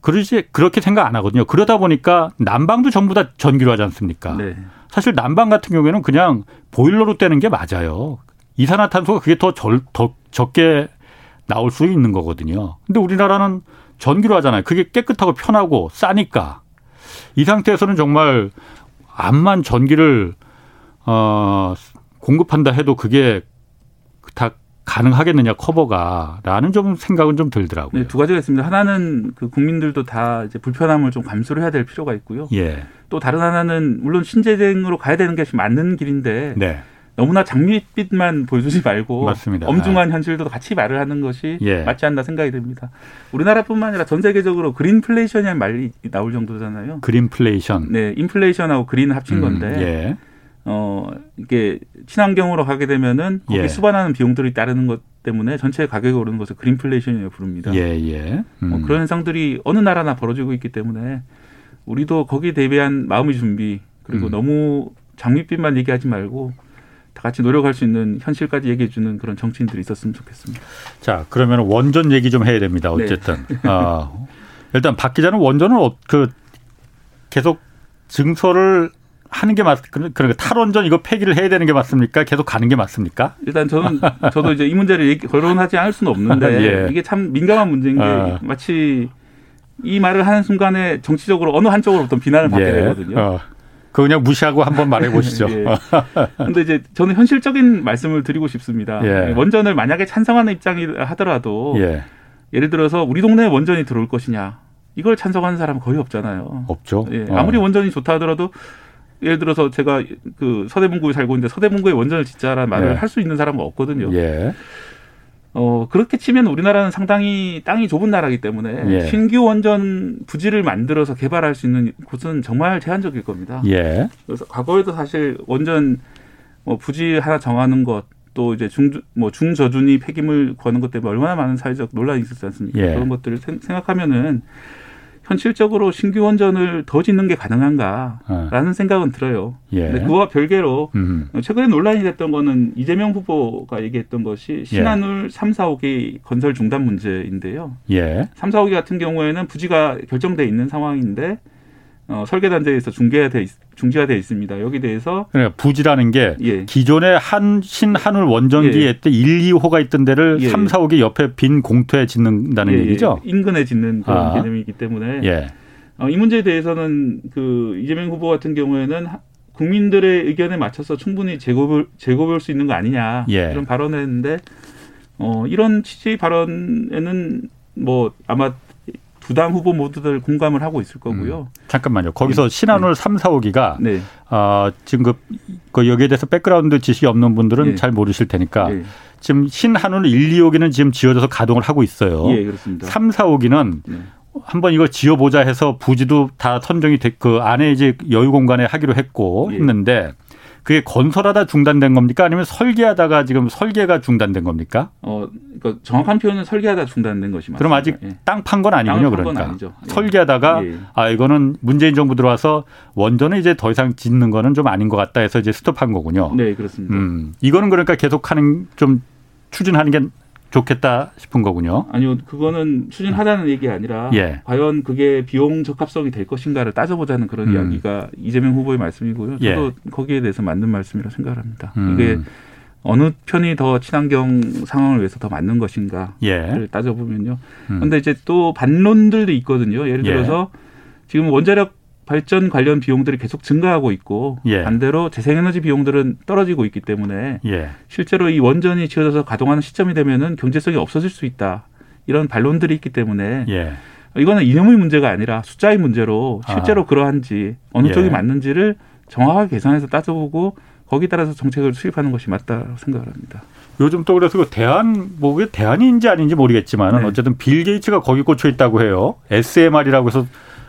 그러지 그렇게 생각 안 하거든요. 그러다 보니까 난방도 전부 다 전기로 하지 않습니까? 네. 사실 난방 같은 경우에는 그냥 보일러로 떼는 게 맞아요. 이산화탄소가 그게 더, 절, 더 적게 나올 수 있는 거거든요. 근데 우리나라는 전기로 하잖아요. 그게 깨끗하고 편하고 싸니까. 이 상태에서는 정말 암만 전기를 어 공급한다 해도 그게 다 가능하겠느냐 커버가라는 좀 생각은 좀 들더라고요. 네, 두 가지가 있습니다. 하나는 그 국민들도 다 이제 불편함을 좀 감수를 해야 될 필요가 있고요. 예. 또 다른 하나는 물론 신재생으로 가야 되는 게 맞는 길인데 네. 너무나 장밋빛만 보여주지 말고 맞습니다. 엄중한 현실도 같이 말을 하는 것이 예. 맞지 않나 생각이 듭니다. 우리나라뿐만 아니라 전 세계적으로 그린플레이션이라는 말이 나올 정도잖아요. 그린플레이션. 네, 인플레이션하고 그린 합친 음, 건데 예. 어 이게 친환경으로 가게 되면은 거기 예. 수반하는 비용들이 따르는 것 때문에 전체 가격이 오르는 것을 그린플레이션이라고 부릅니다. 예, 예. 음. 어, 그런 현상들이 어느 나라나 벌어지고 있기 때문에 우리도 거기에 대비한 마음의 준비 그리고 음. 너무 장밋빛만 얘기하지 말고 다 같이 노력할 수 있는 현실까지 얘기해 주는 그런 정치인들이 있었으면 좋겠습니다. 자, 그러면 원전 얘기 좀 해야 됩니다. 네. 어쨌든. 네. 아, 일단 박 기자는 원전을 어, 그 계속 증서를 하는 게 맞, 그러니까 탈원전 이거 폐기를 해야 되는 게 맞습니까? 계속 가는 게 맞습니까? 일단 저는 저도 이제 이 문제를 얘기, 거론하지 않을 수는 없는데 예. 이게 참 민감한 문제인 게 어. 마치 이 말을 하는 순간에 정치적으로 어느 한쪽으로부터 비난을 받게 예. 되거든요. 어. 그 그냥 무시하고 한번 말해 보시죠. 예. 근데 이제 저는 현실적인 말씀을 드리고 싶습니다. 예. 원전을 만약에 찬성하는 입장이 하더라도 예. 예를 들어서 우리 동네에 원전이 들어올 것이냐 이걸 찬성하는 사람은 거의 없잖아요. 없죠. 예. 어. 아무리 원전이 좋다 하더라도 예를 들어서 제가 그 서대문구에 살고 있는데 서대문구에 원전을 짓자라는 말을 예. 할수 있는 사람은 없거든요. 예. 어, 그렇게 치면 우리나라는 상당히 땅이 좁은 나라이기 때문에 예. 신규 원전 부지를 만들어서 개발할 수 있는 곳은 정말 제한적일 겁니다. 예. 그래서 과거에도 사실 원전 뭐 부지 하나 정하는 것 또 이제 중, 뭐 중저준위 폐기물 거는 것 때문에 얼마나 많은 사회적 논란이 있었지 않습니까? 예. 그런 것들을 생각하면은 현실적으로 신규 원전을 더 짓는 게 가능한가라는 어. 생각은 들어요. 예. 근데 그와 별개로 음. 최근에 논란이 됐던 거는 이재명 후보가 얘기했던 것이 신한울 예. 3, 4호기 건설 중단 문제인데요. 예. 3, 4호기 같은 경우에는 부지가 결정돼 있는 상황인데 어, 설계 단계에서 중개돼 있, 중지가 있습니다. 여기 대해서 그러니까 부지라는 게 예. 기존에 한 신한울 원전기에 예. 1, 2호가 있던 데를 예. 3, 4호기 옆에 빈 공터에 짓는다는 예, 예. 얘기죠. 인근에 짓는 그런 아. 개념이기 때문에 예. 어, 이 문제에 대해서는 그 이재명 후보 같은 경우에는 국민들의 의견에 맞춰서 충분히 재고볼 재고볼 수 있는 거 아니냐 이런 발언을 했는데 어, 이런 취지 발언에는 뭐 아마 두 당 후보 모두들 공감을 하고 있을 거고요. 음, 잠깐만요. 거기서 네. 신한울 네. 3, 4호기가 네. 어, 지금 그, 그 여기에 대해서 background 지식이 없는 분들은 네. 잘 모르실 테니까 네. 지금 신한울 1, 2호기는 지금 지어져서 가동을 하고 있어요. 예, 그렇습니다. 3, 4호기는 한번 이걸 지어보자 해서 부지도 다 선정이 돼, 그 안에 이제 여유 공간에 하기로 했고 예. 했는데 그게 건설하다 중단된 겁니까? 아니면 설계하다가 지금 설계가 중단된 겁니까? 어, 그러니까 정확한 표현은 설계하다 중단된 것이 맞습니다. 그럼 아직 예. 땅판 건 아니군요, 그러니까. 아니죠. 예. 설계하다가 예. 아 이거는 문재인 정부 들어와서 원전을 이제 더 이상 짓는 거는 좀 아닌 것 같다 해서 이제 스톱한 거군요. 네, 그렇습니다. 음, 이거는 그러니까 계속하는 좀 추진하는 게 좋겠다 싶은 거군요. 아니요, 그거는 추진하자는 얘기 아니라 예. 과연 그게 비용 적합성이 될 것인가를 따져보자는 그런 음. 이야기가 이재명 후보의 말씀이고요. 저도 예. 거기에 대해서 맞는 말씀이라 생각합니다. 음. 이게 어느 편이 더 친환경 상황을 위해서 더 맞는 것인가를 예. 따져보면요. 그런데 음. 이제 또 반론들도 있거든요. 예를 예. 들어서 지금 원자력 발전 관련 비용들이 계속 증가하고 있고 예. 반대로 재생에너지 비용들은 떨어지고 있기 때문에 예. 실제로 이 원전이 지어져서 가동하는 시점이 되면은 경제성이 없어질 수 있다 이런 반론들이 있기 때문에 예. 이거는 이념의 문제가 아니라 숫자의 문제로 실제로 아. 그러한지 어느 쪽이 예. 맞는지를 정확하게 계산해서 따져보고 거기에 따라서 정책을 수립하는 것이 맞다고 생각을 합니다. 요즘 또 그래서 그 대안 뭐 그게 대안인지 아닌지 모르겠지만 네. 어쨌든 빌 게이츠가 거기 꽂혀 있다고 해요. SMR이라고 해서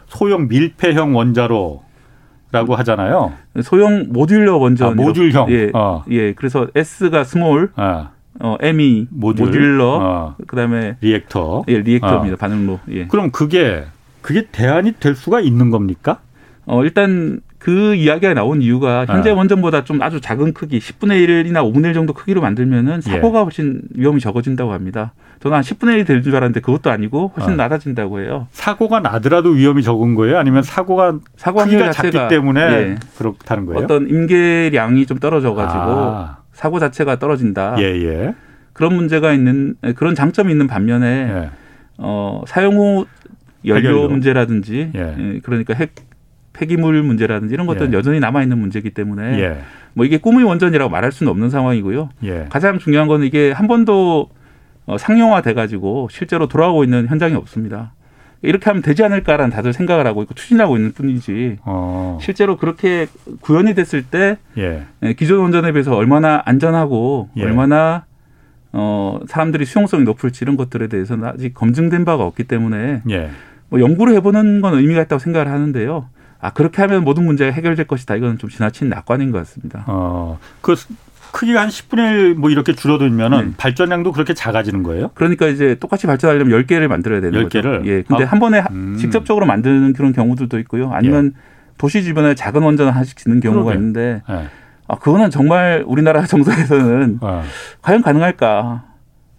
소형 밀폐형 원자로 라고 하잖아요. 소형 modular 원전. 아, 모듈형. 예. 어. 예. 그래서 S가 small. 아. 어, M이 모듈. 모듈러. 어. 그다음에 리액터. 예, 리액터입니다. 어. 반응로. 예. 그럼 그게 그게 대안이 될 수가 있는 겁니까? 어, 일단 그 이야기가 나온 이유가 현재 네. 원전보다 좀 아주 작은 크기, 10분의 1이나 5분의 1 정도 크기로 만들면은 예. 사고가 훨씬 위험이 적어진다고 합니다. 저는 한 10분의 1이 될 줄 알았는데 그것도 아니고 훨씬 어. 낮아진다고 해요. 사고가 나더라도 위험이 적은 거예요? 아니면 사고가 사고 크기가 작기 때문에 예. 그렇다는 거예요? 어떤 임계량이 좀 떨어져가지고 아. 사고 자체가 떨어진다. 예, 예. 그런 문제가 있는 그런 장점이 있는 반면에 예. 어, 사용 후 연료 해결로. 문제라든지 예. 예 그러니까 핵 폐기물 문제라든지 이런 것들은 예. 여전히 남아 있는 문제이기 때문에 예. 뭐 이게 꿈의 원전이라고 말할 수는 없는 상황이고요. 예. 가장 중요한 거는 이게 한 번도 어, 상용화 돼 가지고 실제로 돌아오고 있는 현장이 없습니다. 이렇게 하면 되지 않을까라는 다들 생각을 하고 있고 추진하고 있는 뿐이지 어. 실제로 그렇게 구현이 됐을 때 예. 예 기존 원전에 비해서 얼마나 안전하고 예. 얼마나 어 사람들이 수용성이 높을지 이런 것들에 대해서는 아직 검증된 바가 없기 때문에 예. 뭐 연구를 해보는 건 의미가 있다고 생각을 하는데요. 아 그렇게 하면 모든 문제가 해결될 것이다. 이건 좀 지나친 낙관인 것 같습니다. 어, 그 크기가 한 10분의 1 뭐 이렇게 줄어들면은 네. 발전량도 그렇게 작아지는 거예요? 그러니까 이제 똑같이 발전하려면 10개를 만들어야 되는 10개를? 거죠. 예. 근데 아. 한 번에 음. 직접적으로 만드는 그런 경우들도 있고요. 아니면 예. 도시 주변에 작은 원전을 하나씩 짓는 경우가 그러게. 있는데 예. 아, 그거는 정말 우리나라 정서에서는 아. 과연 가능할까?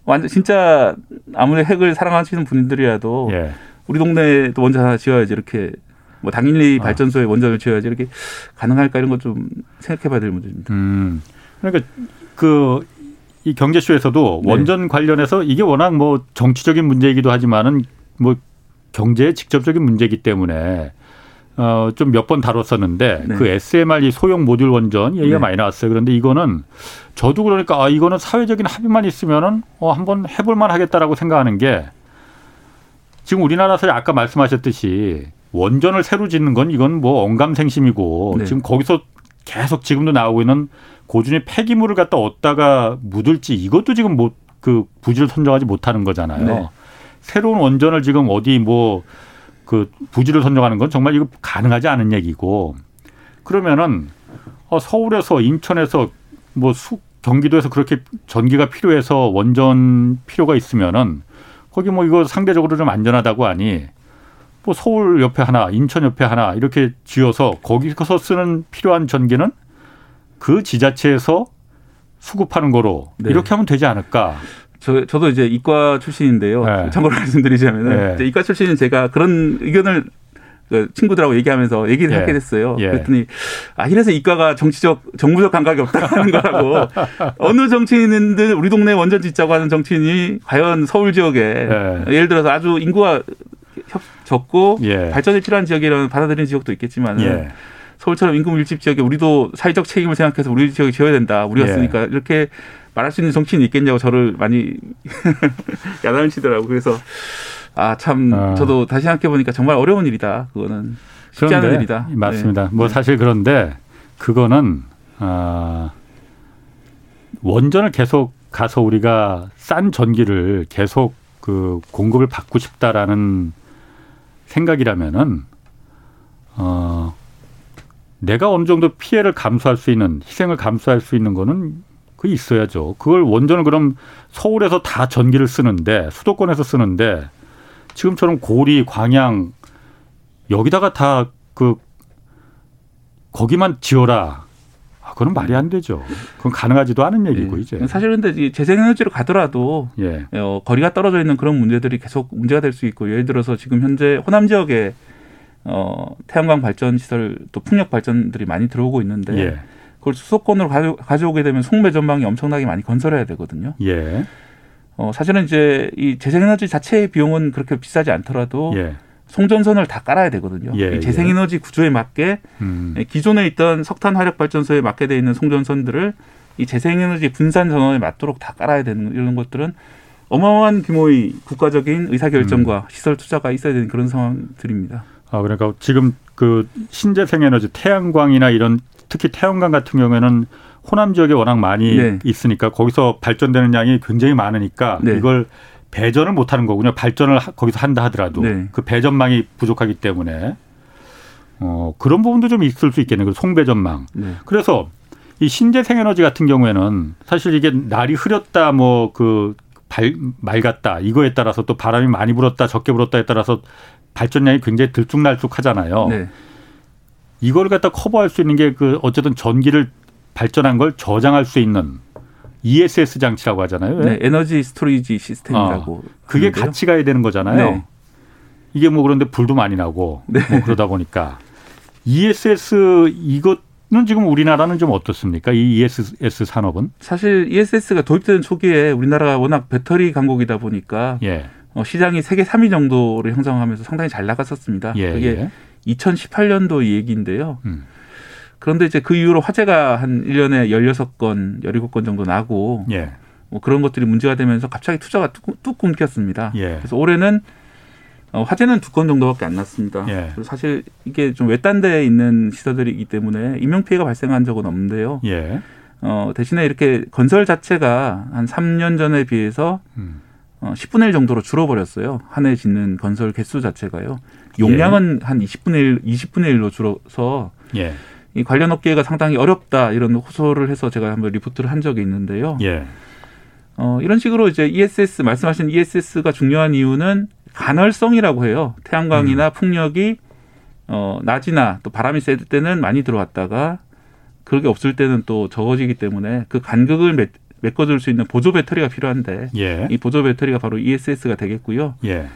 완전 진짜 아무리 핵을 사랑하시는 분들이라도 예. 우리 동네에도 원전 하나 지어야지 이렇게 뭐 당일리 아. 발전소에 원전을 지어야지 이렇게 가능할까 이런 것 좀 생각해봐야 될 문제입니다. 음. 그러니까 그 이 경제쇼에서도 네. 원전 관련해서 이게 워낙 뭐 정치적인 문제이기도 하지만은 뭐 경제에 직접적인 문제이기 때문에 어, 좀 몇 번 다뤘었는데 네. 그 SMR 소형 모듈 원전 얘기가 네. 많이 나왔어요. 그런데 이거는 저도 그러니까 아, 이거는 사회적인 합의만 있으면은 어, 한번 해볼만 하겠다라고 생각하는 게 지금 우리나라에서 아까 말씀하셨듯이 원전을 새로 짓는 건 이건 뭐 언감생심이고 네. 지금 거기서 계속 지금도 나오고 있는 고준위 폐기물을 갖다 얻다가 묻을지 이것도 지금 못 그 부지를 선정하지 못하는 거잖아요. 네. 새로운 원전을 지금 어디 뭐 그 부지를 선정하는 건 정말 이거 가능하지 않은 얘기고 그러면은 어 서울에서 인천에서 뭐 수, 경기도에서 그렇게 전기가 필요해서 원전 필요가 있으면은 거기 뭐 이거 상대적으로 좀 안전하다고 하니 뭐 서울 옆에 하나, 인천 옆에 하나 이렇게 지어서 거기서 쓰는 필요한 전기는 그 지자체에서 수급하는 거로 네. 이렇게 하면 되지 않을까? 저, 저도 이제 이과 출신인데요. 네. 참고로 말씀드리자면은 네. 이과 출신인 제가 그런 의견을 그 친구들하고 얘기하면서 얘기를 예. 하게 됐어요. 예. 그랬더니 아 이래서 이과가 정치적 정부적 감각이 없다는 거라고 어느 정치인들 우리 동네 원전 짓자고 하는 정치인이 과연 서울 지역에 예. 예를 들어서 아주 인구가 적고 예. 발전이 필요한 지역이라는 받아들이는 지역도 있겠지만 예. 서울처럼 인구 밀집 지역에 우리도 사회적 책임을 생각해서 우리 지역에 지어야 된다. 우리가 예. 쓰니까 이렇게 말할 수 있는 정치인이 있겠냐고 저를 많이 야단을 치더라고. 그래서 아, 참, 어. 저도 다시 생각해 보니까 정말 어려운 일이다. 그거는 쉽지 않은 일이다. 맞습니다. 네. 뭐 사실 그런데 그거는, 아, 원전을 계속 가서 우리가 싼 전기를 계속 그 공급을 받고 싶다라는 생각이라면은, 어, 내가 어느 정도 피해를 감수할 수 있는, 희생을 감수할 수 있는 거는 그 있어야죠. 그걸 원전을 그럼 서울에서 다 전기를 쓰는데, 수도권에서 쓰는데, 지금처럼 고리, 광양 여기다가 다 그 거기만 지어라. 아, 그건 말이 안 되죠. 그건 가능하지도 않은 얘기고 예. 이제. 사실 근데 재생에너지로 가더라도 예. 어, 거리가 떨어져 있는 그런 문제들이 계속 문제가 될 수 있고 예를 들어서 지금 현재 호남 지역에 어, 태양광 발전 시설 또 풍력 발전들이 많이 들어오고 있는데 예. 그걸 수도권으로 가져, 가져오게 되면 송배 전망이 엄청나게 많이 건설해야 되거든요. 예. 어, 사실은 이제 이 재생에너지 자체의 비용은 그렇게 비싸지 않더라도 예. 송전선을 다 깔아야 되거든요. 예, 이 재생에너지 예. 구조에 맞게 음. 예, 기존에 있던 석탄 화력 발전소에 맞게 돼 있는 송전선들을 이 재생에너지 분산 전원에 맞도록 다 깔아야 되는 이런 것들은 어마어마한 규모의 국가적인 의사결정과 음. 시설 투자가 있어야 되는 그런 상황들입니다. 아 그러니까 지금 그 신재생에너지 태양광이나 이런 특히 태양광 같은 경우에는 호남 지역에 워낙 많이 네. 있으니까 거기서 발전되는 양이 굉장히 많으니까 네. 이걸 배전을 못 하는 거군요. 발전을 거기서 한다 하더라도 네. 그 배전망이 부족하기 때문에 어 그런 부분도 좀 있을 수 있겠네요. 그 송배전망. 네. 그래서 이 신재생 에너지 같은 경우에는 사실 이게 날이 흐렸다 뭐그 맑았다 이거에 따라서 또 바람이 많이 불었다 적게 불었다에 따라서 발전량이 굉장히 들쭉날쭉하잖아요. 네. 이걸 갖다 커버할 수 있는 게 그 어쨌든 전기를 발전한 걸 저장할 수 있는 ESS 장치라고 하잖아요. 네, 에너지 storage 시스템이라고. 어, 그게 하는데요? 같이 가야 되는 거잖아요. 네. 이게 뭐 그런데 불도 많이 나고 네. 뭐 그러다 보니까 ESS 이것은 지금 우리나라는 좀 어떻습니까? 이 ESS 산업은? 사실 ESS가 도입되는 초기에 우리나라가 워낙 배터리 강국이다 보니까 예. 어, 시장이 세계 3위 정도를 형성하면서 상당히 잘 나갔었습니다. 예, 그게 예. 2018년도 얘기인데요. 음. 그런데 이제 그 이후로 화재가 한 1년에 16건, 17건 정도 나고 예. 뭐 그런 것들이 문제가 되면서 갑자기 투자가 뚝, 뚝 끊겼습니다. 예. 그래서 올해는 어, 화재는 두 건 정도밖에 안 났습니다. 예. 그래서 사실 이게 좀 외딴 데에 있는 시설들이기 때문에 인명 피해가 발생한 적은 없는데요. 예. 어, 대신에 이렇게 건설 자체가 한 3년 전에 비해서 음. 어, 10분의 1 정도로 줄어버렸어요. 한 해 짓는 건설 개수 자체가요. 용량은 예. 한 20분의 1, 20분의 1로 줄어서 예. 이 관련 업계가 상당히 어렵다 이런 호소를 해서 제가 한번 리포트를 한 적이 있는데요. 예. 어, 이런 식으로 이제 ESS 말씀하신 ESS가 중요한 이유는 간헐성이라고 해요. 태양광이나 음. 풍력이 어, 낮이나 또 바람이 셀 때는 많이 들어왔다가 그렇게 없을 때는 또 적어지기 때문에 그 간극을 맺, 메꿔줄 수 있는 보조 배터리가 필요한데 예. 이 보조 배터리가 바로 ESS가 되겠고요. 예.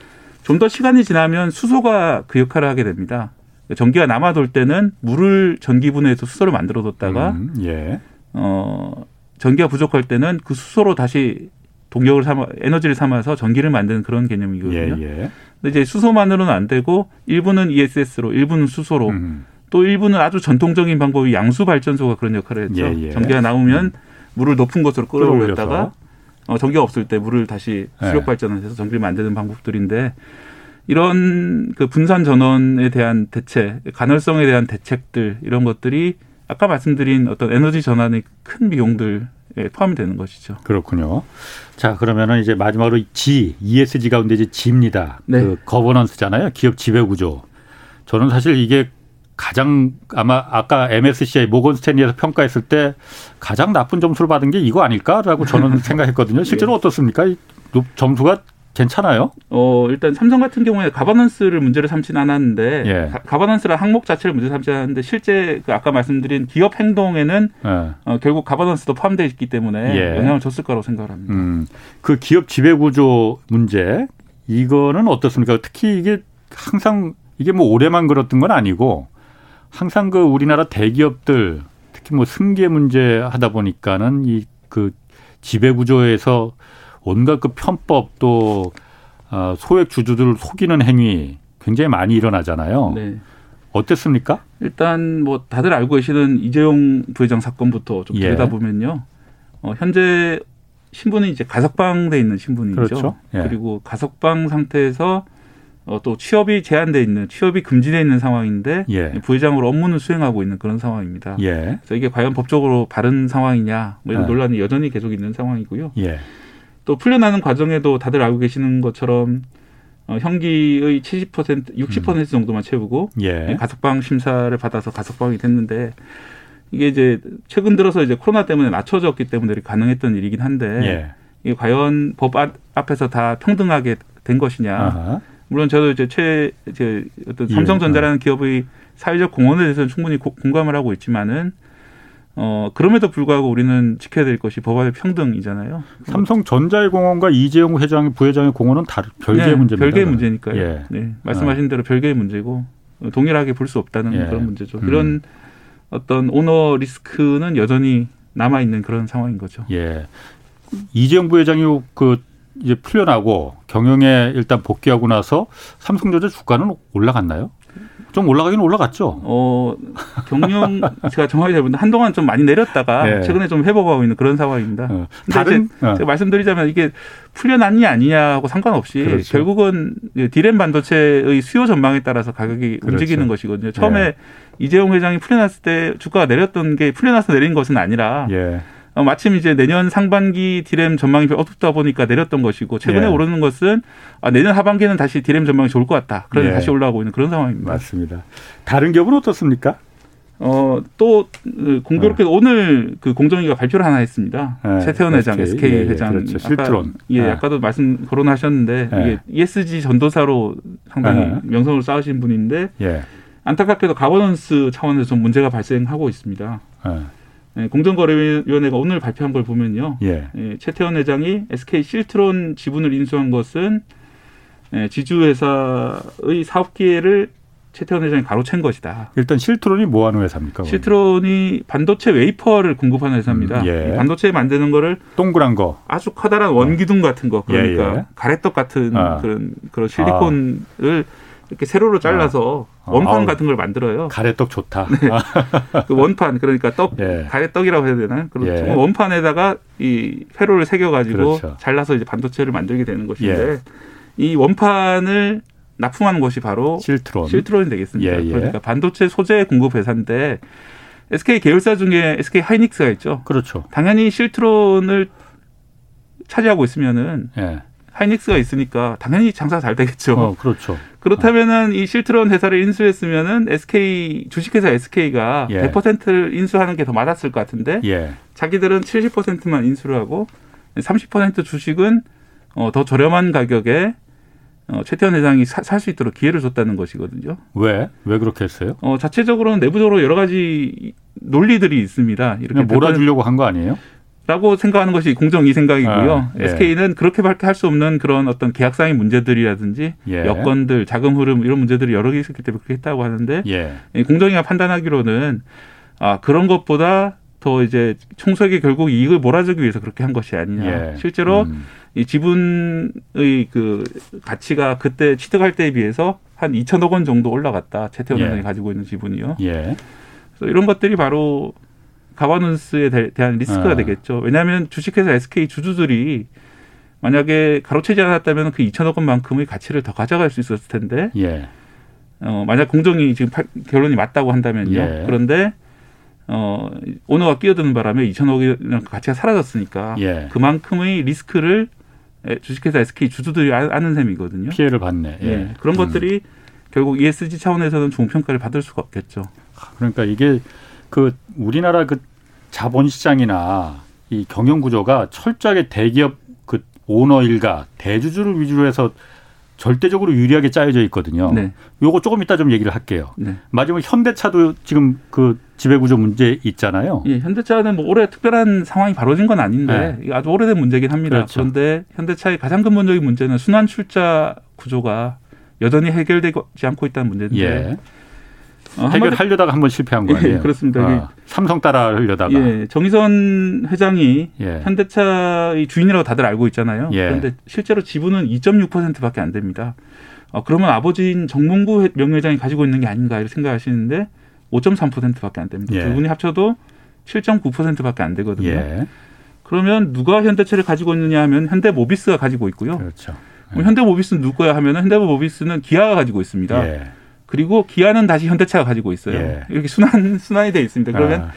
좀 더 시간이 지나면 수소가 그 역할을 하게 됩니다. 전기가 남아돌 때는 물을 전기분해해서 수소를 만들어뒀다가 음, 예. 어 전기가 부족할 때는 그 수소로 다시 동력을 삼아 에너지를 삼아서 전기를 만드는 그런 개념이거든요. 예, 예. 근데 이제 수소만으로는 안 되고 일부는 ESS로, 일부는 수소로, 음. 또 일부는 아주 전통적인 방법이 양수 발전소가 그런 역할을 했죠. 예, 예. 전기가 나오면 음. 물을 높은 곳으로 끌어올렸다가 어, 전기가 없을 때 물을 다시 수력 예. 발전을 해서 전기를 만드는 방법들인데 이런 그 분산 전원에 대한 대책, 간헐성에 대한 대책들 이런 것들이 아까 말씀드린 어떤 에너지 전환의 큰 비용들에 예, 포함이 되는 것이죠. 그렇군요. 자 그러면은 이제 마지막으로 G, ESG 가운데 이제 G입니다. 네. 그 거버넌스잖아요. 기업 지배 구조. 저는 사실 이게 가장 아마 아까 MSCI 모건 스탠리에서 평가했을 때 가장 나쁜 점수를 받은 게 이거 아닐까라고 저는 생각했거든요. 실제로 예. 어떻습니까? 점수가 괜찮아요? 어, 일단 삼성 같은 경우에 가버넌스를 문제를 삼지는 않았는데 예. 가, 버넌스라 항목 자체를 문제 삼지 않았는데 실제 그 아까 말씀드린 기업 행동에는 예. 어, 결국 가버넌스도 포함되어 있기 때문에 예. 영향을 줬을 거라고 생각을 합니다. 음, 그 기업 지배 구조 문제 이거는 어떻습니까? 특히 이게 항상 이게 뭐 올해만 그렇던 건 아니고 항상 그 우리나라 대기업들 특히 뭐 승계 문제 하다 보니까는 이 그 지배 구조에서 온갖 그 편법 또 어, 소액 주주들을 속이는 행위 굉장히 많이 일어나잖아요. 네. 어땠습니까? 일단 뭐 다들 알고 계시는 이재용 부회장 사건부터 좀 예. 들여다보면요. 어, 현재 신분은 이제 가석방돼 있는 신분이죠. 그렇죠. 예. 그리고 가석방 상태에서 어, 또 취업이 제한돼 있는 취업이 금지돼 있는 상황인데 예. 부회장으로 업무는 수행하고 있는 그런 상황입니다. 예. 그래서 이게 과연 법적으로 바른 상황이냐 뭐 이런 예. 논란이 여전히 계속 있는 상황이고요. 예. 또 풀려나는 과정에도 다들 알고 계시는 것처럼 어, 형기의 70% 60% 음. 정도만 채우고 예. 가석방 심사를 받아서 가석방이 됐는데 이게 이제 최근 들어서 이제 코로나 때문에 낮춰졌기 때문에 가능했던 일이긴 한데 예. 이게 과연 법 앞에서 다 평등하게 된 것이냐. 아하. 물론 저도 이제 최, 이제 어떤 삼성전자라는 기업의 사회적 공헌에 대해서는 충분히 고, 공감을 하고 있지만은 어, 그럼에도 불구하고 우리는 지켜야 될 것이 법안의 평등이잖아요. 삼성전자의 공헌과 이재용 회장, 부회장의 공헌은 다른 별개의 네, 문제입니다. 별개의 문제니까요. 예. 네, 말씀하신 어. 대로 별개의 문제고 동일하게 볼 수 없다는 예. 그런 문제죠. 음. 그런 어떤 오너 리스크는 여전히 남아 있는 그런 상황인 거죠. 예. 이재용 부회장이 그 이제 풀려나고 경영에 일단 복귀하고 나서 삼성전자 주가는 올라갔나요? 좀 올라가긴 올라갔죠. 어, 경영 제가 정확히 잘 모르는데 한동안 좀 많이 내렸다가 네. 최근에 좀 회복하고 있는 그런 상황입니다. 어, 다른 어. 제가 말씀드리자면 이게 풀려났냐 아니냐하고 상관없이 그렇죠. 결국은 디램 반도체의 수요 전망에 따라서 가격이 그렇죠. 움직이는 것이거든요. 처음에 네. 이재용 회장이 풀려났을 때 주가가 내렸던 게 풀려나서 내린 것은 아니라 예. 어, 마침 이제 내년 상반기 디램 전망이 어둡다 보니까 내렸던 것이고 최근에 예. 오르는 것은 아, 내년 하반기는 다시 디램 전망이 좋을 것 같다. 그래서 예. 다시 올라오고 있는 그런 상황입니다. 맞습니다. 다른 기업은 어떻습니까? 어, 또그 공교롭게 어. 오늘 그 공정위가 발표를 하나 했습니다. 네, 최태원 회장, SK, SK 예, 회장. 그렇죠. 실트론. 예, 네. 아까도 말씀 거론하셨는데 네. 이게 ESG 전도사로 상당히 명성을 쌓으신 분인데 예. 안타깝게도 가버넌스 차원에서 좀 문제가 발생하고 있습니다. 예, 공정거래위원회가 오늘 발표한 걸 보면요. 예. 예, 최태원 회장이 SK 실트론 지분을 인수한 것은 예, 지주회사의 사업 기회를 최태원 회장이 가로챈 것이다. 일단 실트론이 뭐 하는 회사입니까? 실트론이 반도체 웨이퍼를 공급하는 회사입니다. 음, 예. 반도체 만드는 거를 동그란 거 아주 커다란 원기둥 같은 거 그러니까 예, 예. 가래떡 같은 아. 그런 그런 실리콘을 아. 이렇게 세로로 잘라서 아. 원판 아 같은 걸 만들어요. 가래떡 좋다. 네. 그 원판 그러니까 떡 예. 가래떡이라고 해야 되나요? 그렇죠. 예. 원판에다가 이 회로를 새겨가지고 그렇죠. 잘라서 이제 반도체를 만들게 되는 것인데 예. 이 원판을 납품하는 것이 바로 실트론. 실트론이 되겠습니다. 예, 예. 그러니까 반도체 소재 공급 회사인데 SK 계열사 중에 SK 하이닉스가 있죠. 그렇죠. 당연히 실트론을 차지하고 있으면은 예. 하이닉스가 있으니까 당연히 장사 잘 되겠죠. 어, 그렇죠. 그렇다면은 이 실트론 회사를 인수했으면은 SK 주식회사 SK가 예. 100%를 인수하는 게 더 맞았을 것 같은데 예. 자기들은 70%만 인수를 하고 30% 주식은 어, 더 저렴한 가격에 어, 최태원 회장이 살 수 있도록 기회를 줬다는 것이거든요. 왜? 왜 그렇게 했어요? 어, 자체적으로는 내부적으로 여러 가지 논리들이 있습니다. 이렇게 몰아주려고 한 거 아니에요? 라고 생각하는 것이 공정위 생각이고요. 아, 예. SK는 그렇게밖에 할 수 없는 그런 어떤 계약상의 문제들이라든지 예. 여건들, 자금 흐름 이런 문제들이 여러 개 있었기 때문에 그렇게 했다고 하는데 예. 공정위가 판단하기로는 아 그런 것보다 더 이제 총수에게 결국 이익을 몰아주기 위해서 그렇게 한 것이 아니냐. 예. 실제로 음. 이 지분의 그 가치가 그때 취득할 때에 비해서 한 2천억 원 정도 올라갔다. 최태원 예. 가지고 있는 지분이요. 예. 그래서 이런 것들이 바로 가바넌스에 대 한 리스크가 아. 되겠죠. 왜냐하면 주식회사 SK 주주들이 만약에 가로채지 않았다면 그 2천억 원만큼의 가치를 더 가져갈 수 있었을 텐데. 예. 어, 만약 공정이 지금 결론이 맞다고 한다면요. 예. 그런데 어, 오너가 끼어드는 바람에 2천억이라는 가치가 사라졌으니까 예. 그만큼의 리스크를 주식회사 SK 주주들이 아, 아는 셈이거든요. 피해를 받네. 예. 예. 그런 음. 것들이 결국 ESG 차원에서는 좋은 평가를 받을 수가 없겠죠. 그러니까 이게 그 우리나라 그 자본 시장이나 이 경영 구조가 철저하게 대기업 그 오너 일가 대주주를 위주로 해서 절대적으로 유리하게 짜여져 있거든요. 네. 요거 조금 이따 좀 얘기를 할게요. 네. 마지막 현대차도 지금 그 지배구조 문제 있잖아요. 예, 현대차는 뭐 올해 특별한 상황이 벌어진 건 아닌데 네. 아주 오래된 문제긴 합니다. 그렇죠. 그런데 현대차의 가장 근본적인 문제는 순환 출자 구조가 여전히 해결되지 않고 있다는 문제인데 예. 어, 해결하려다가 한번 실패한 거 아니에요? 예, 그렇습니다. 아, 삼성 따라 하려다가. 예, 정의선 회장이 예. 현대차의 주인이라고 다들 알고 있잖아요. 예. 그런데 실제로 지분은 2.6%밖에 안 됩니다. 어, 그러면 아버지인 정몽구 명예회장이 가지고 있는 게 아닌가 이렇게 생각하시는데 5.3%밖에 안 됩니다. 예. 두 분이 합쳐도 7.9%밖에 안 되거든요. 예. 그러면 누가 현대차를 가지고 있느냐 하면 현대모비스가 가지고 있고요. 그렇죠. 현대모비스는 누구야 하면 현대모비스는 기아가 가지고 있습니다. 예. 그리고 기아는 다시 현대차가 가지고 있어요. 예. 이렇게 순환 순환이 돼 있습니다. 그러면 아.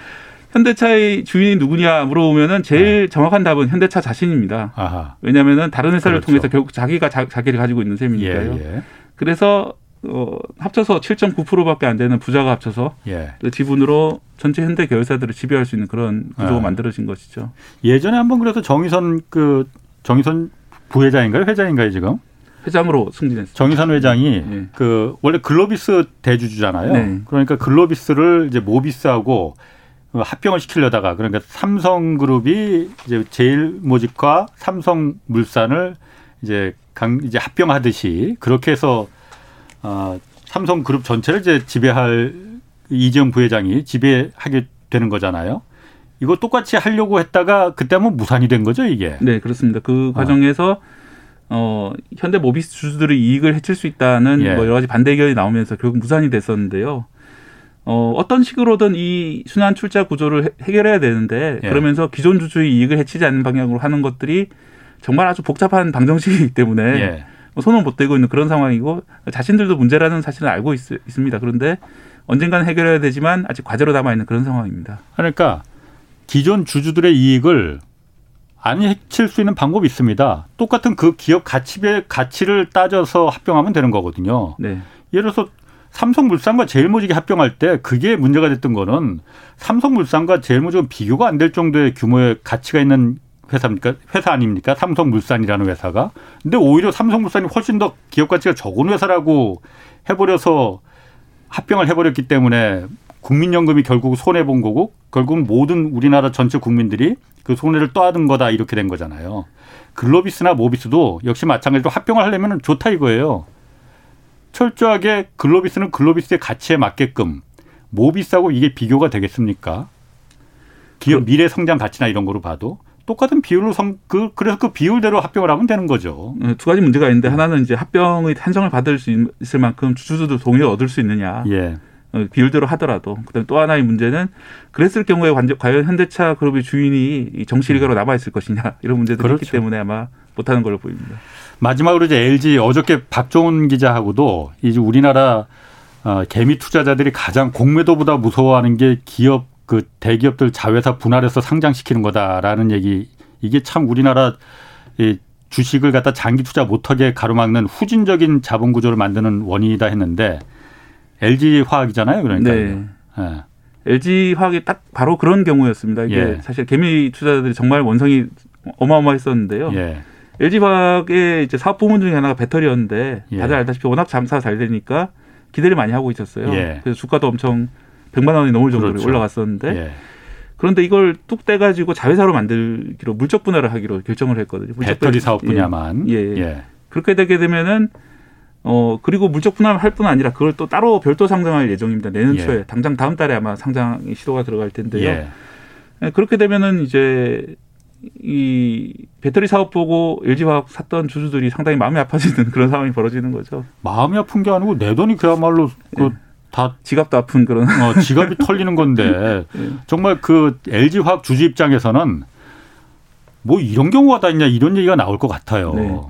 현대차의 주인이 누구냐 물어보면은 제일 아. 정확한 답은 현대차 자신입니다. 아하. 왜냐하면은 다른 회사를 그렇죠. 통해서 결국 자기가 자, 기를 가지고 있는 셈이니까요. 예, 예. 그래서 어, 합쳐서 7.9%밖에 안 되는 부자가 합쳐서 예. 그 지분으로 전체 현대 계열사들을 지배할 수 있는 그런 구조가 아. 만들어진 것이죠. 예전에 한번 그래서 정의선 그 정의선 부회장인가요, 회장인가요 지금? 회장으로 승진했어요. 정의선 회장이 네. 그 원래 글로비스 대주주잖아요. 네. 그러니까 글로비스를 이제 모비스하고 합병을 시키려다가 그러니까 삼성그룹이 이제 제일 모직과 삼성물산을 이제 강 이제 합병하듯이 그렇게 해서 어 삼성그룹 전체를 이제 지배할 이재용 부회장이 지배하게 되는 거잖아요. 이거 똑같이 하려고 했다가 그때 한번 무산이 된 거죠, 이게. 네, 그렇습니다. 그 과정에서 어. 어, 현대 모비스 주주들의 이익을 해칠 수 있다는 예. 뭐 여러 가지 반대 의견이 나오면서 결국 무산이 됐었는데요. 어, 어떤 식으로든 이 순환 출자 구조를 해 결해야 되는데 예. 그러면서 기존 주주의 이익을 해치지 않는 방향으로 하는 것들이 정말 아주 복잡한 방정식이기 때문에 예. 뭐 손을 못 대고 있는 그런 상황이고 자신들도 문제라는 사실을 알고 있, 있습니다. 그런데 언젠가는 해결해야 되지만 아직 과제로 남아 있는 그런 상황입니다. 그러니까 기존 주주들의 이익을 안 해칠 수 있는 방법이 있습니다. 똑같은 그 기업 가치의 가치를 따져서 합병하면 되는 거거든요. 네. 예를 들어서 삼성물산과 제일모직이 합병할 때 그게 문제가 됐던 거는 삼성물산과 제일모직은 비교가 안 될 정도의 규모의 가치가 있는 회사입니까? 회사 아닙니까? 삼성물산이라는 회사가. 근데 오히려 삼성물산이 훨씬 더 기업 가치가 적은 회사라고 해버려서 합병을 해버렸기 때문에 국민연금이 결국 손해 본 거고 결국은 모든 우리나라 전체 국민들이 그 손해를 떠안은 거다 이렇게 된 거잖아요. 글로비스나 모비스도 역시 마찬가지로 합병을 하려면 좋다 이거예요. 철저하게 글로비스는 글로비스의 가치에 맞게끔 모비스하고 이게 비교가 되겠습니까? 기업 그 미래 성장 가치나 이런 거로 봐도 똑같은 비율로 성, 그, 그래서 그 비율대로 합병을 하면 되는 거죠. 네, 두 가지 문제가 있는데 하나는 이제 합병의 한정을 받을 수 있을 만큼 주주들도 동의를 얻을 수 있느냐. 예. 어, 비율대로 하더라도 그다음에 또 하나의 문제는 그랬을 경우에 과연 현대차 그룹의 주인이 정치리가로 남아 있을 것이냐 이런 문제들이 그렇죠. 있기 때문에 아마 못하는 걸로 보입니다. 마지막으로 이제 LG 어저께 박종훈 기자하고도 이제 우리나라 어, 개미 투자자들이 가장 공매도보다 무서워하는 게 기업 그 대기업들 자회사 분할해서 상장시키는 거다라는 얘기 이게 참 우리나라 이 주식을 갖다 장기 투자 못하게 가로막는 후진적인 자본 구조를 만드는 원인이다 했는데 LG 화학이잖아요, 그러니까. 네. 네. LG 화학이 딱 바로 그런 경우였습니다. 이게 예. 사실 개미 투자자들이 정말 원성이 어마어마했었는데요. 예. LG 화학의 이제 사업 부문 중에 하나가 배터리였는데 예. 다들 알다시피 워낙 잠사 잘 되니까 기대를 많이 하고 있었어요. 예. 그래서 주가도 엄청 100만 원이 넘을 정도로 그렇죠. 올라갔었는데 예. 그런데 이걸 뚝 떼가지고 자회사로 만들기로 물적 분할을 하기로 결정을 했거든요. 배터리 사업 분야만. 예. 예. 그렇게 되게 되면은 어 그리고 물적 분할을 할뿐 아니라 그걸 또 따로 별도 상장할 예정입니다. 내년 예. 초에 당장 다음 달에 아마 상장이 시도가 들어갈 텐데요. 예. 예. 그렇게 되면은 이제 이 배터리 사업 보고 LG화학 샀던 주주들이 상당히 마음이 아파지는 그런 상황이 벌어지는 거죠. 마음이 아픈 게 아니고 내 돈이 그야말로 그 다 예. 지갑도 아픈 그런 어, 지갑이 털리는 건데 예. 정말 그 LG화학 주주 입장에서는 뭐 이런 경우가 다 있냐 이런 얘기가 나올 것 같아요. 네.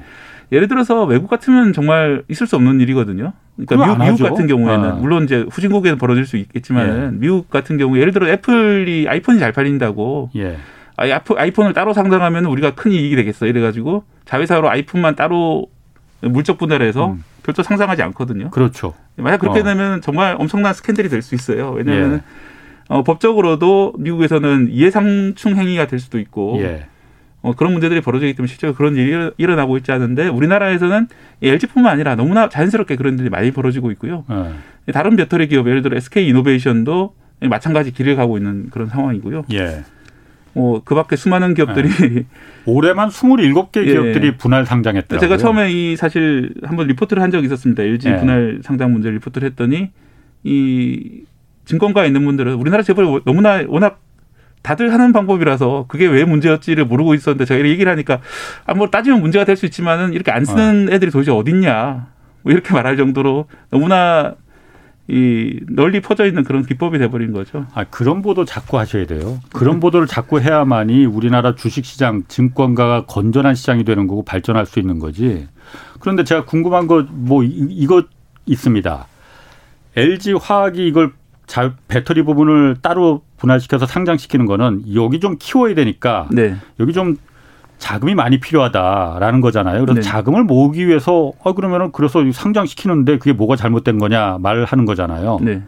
예를 들어서 외국 같으면 정말 있을 수 없는 일이거든요. 그러니까 미국, 미국 같은 경우에는 아. 물론 이제 후진국에는 벌어질 수 있겠지만 예. 미국 같은 경우 예를 들어 애플이 아이폰이 잘 팔린다고 예. 아이폰을 따로 상장하면 우리가 큰 이익이 되겠어 이래가지고 자회사로 아이폰만 따로 물적 분할해서 음. 별도 상장하지 않거든요. 그렇죠. 만약 그렇게 어. 되면 정말 엄청난 스캔들이 될 수 있어요. 왜냐하면 예. 어, 법적으로도 미국에서는 이해상충 행위가 될 수도 있고 예. 어, 그런 문제들이 벌어지기 때문에 실제로 그런 일이 일어나고 있지 않은데 우리나라에서는 LG뿐만 아니라 너무나 자연스럽게 그런 일이 많이 벌어지고 있고요. 예. 다른 배터리 기업 예를 들어 SK 이노베이션도 마찬가지 길을 가고 있는 그런 상황이고요. 예. 뭐 그밖에 수많은 기업들이 네. 올해만 27개 예. 기업들이 분할 상장했더라고요. 제가 처음에 이 사실 한번 리포트를 한 적이 있었습니다. LG 예. 분할 상장 문제 리포트를 했더니 이 증권가에 있는 분들은 우리나라 재벌 너무나 워낙 다들 하는 방법이라서 그게 왜 문제였지를 모르고 있었는데 제가 얘기를 하니까 아뭐 따지면 문제가 될 수 있지만은 이렇게 안 쓰는 어. 애들이 도대체 어딨냐 뭐 이렇게 말할 정도로 너무나 이 널리 퍼져 있는 그런 기법이 돼버린 거죠. 아 그런 보도 자꾸 하셔야 돼요. 그런 보도를 자꾸 해야만이 우리나라 주식시장, 증권가가 건전한 시장이 되는 거고 발전할 수 있는 거지. 그런데 제가 궁금한 거 뭐 이거 있습니다. LG 화학이 이걸 자, 배터리 부분을 따로 분할시켜서 상장시키는 거는 여기 좀 키워야 되니까 네. 여기 좀 자금이 많이 필요하다라는 거잖아요. 그래서 네. 자금을 모으기 위해서 어 그러면은 그래서 상장시키는데 그게 뭐가 잘못된 거냐 말을 하는 거잖아요. 네.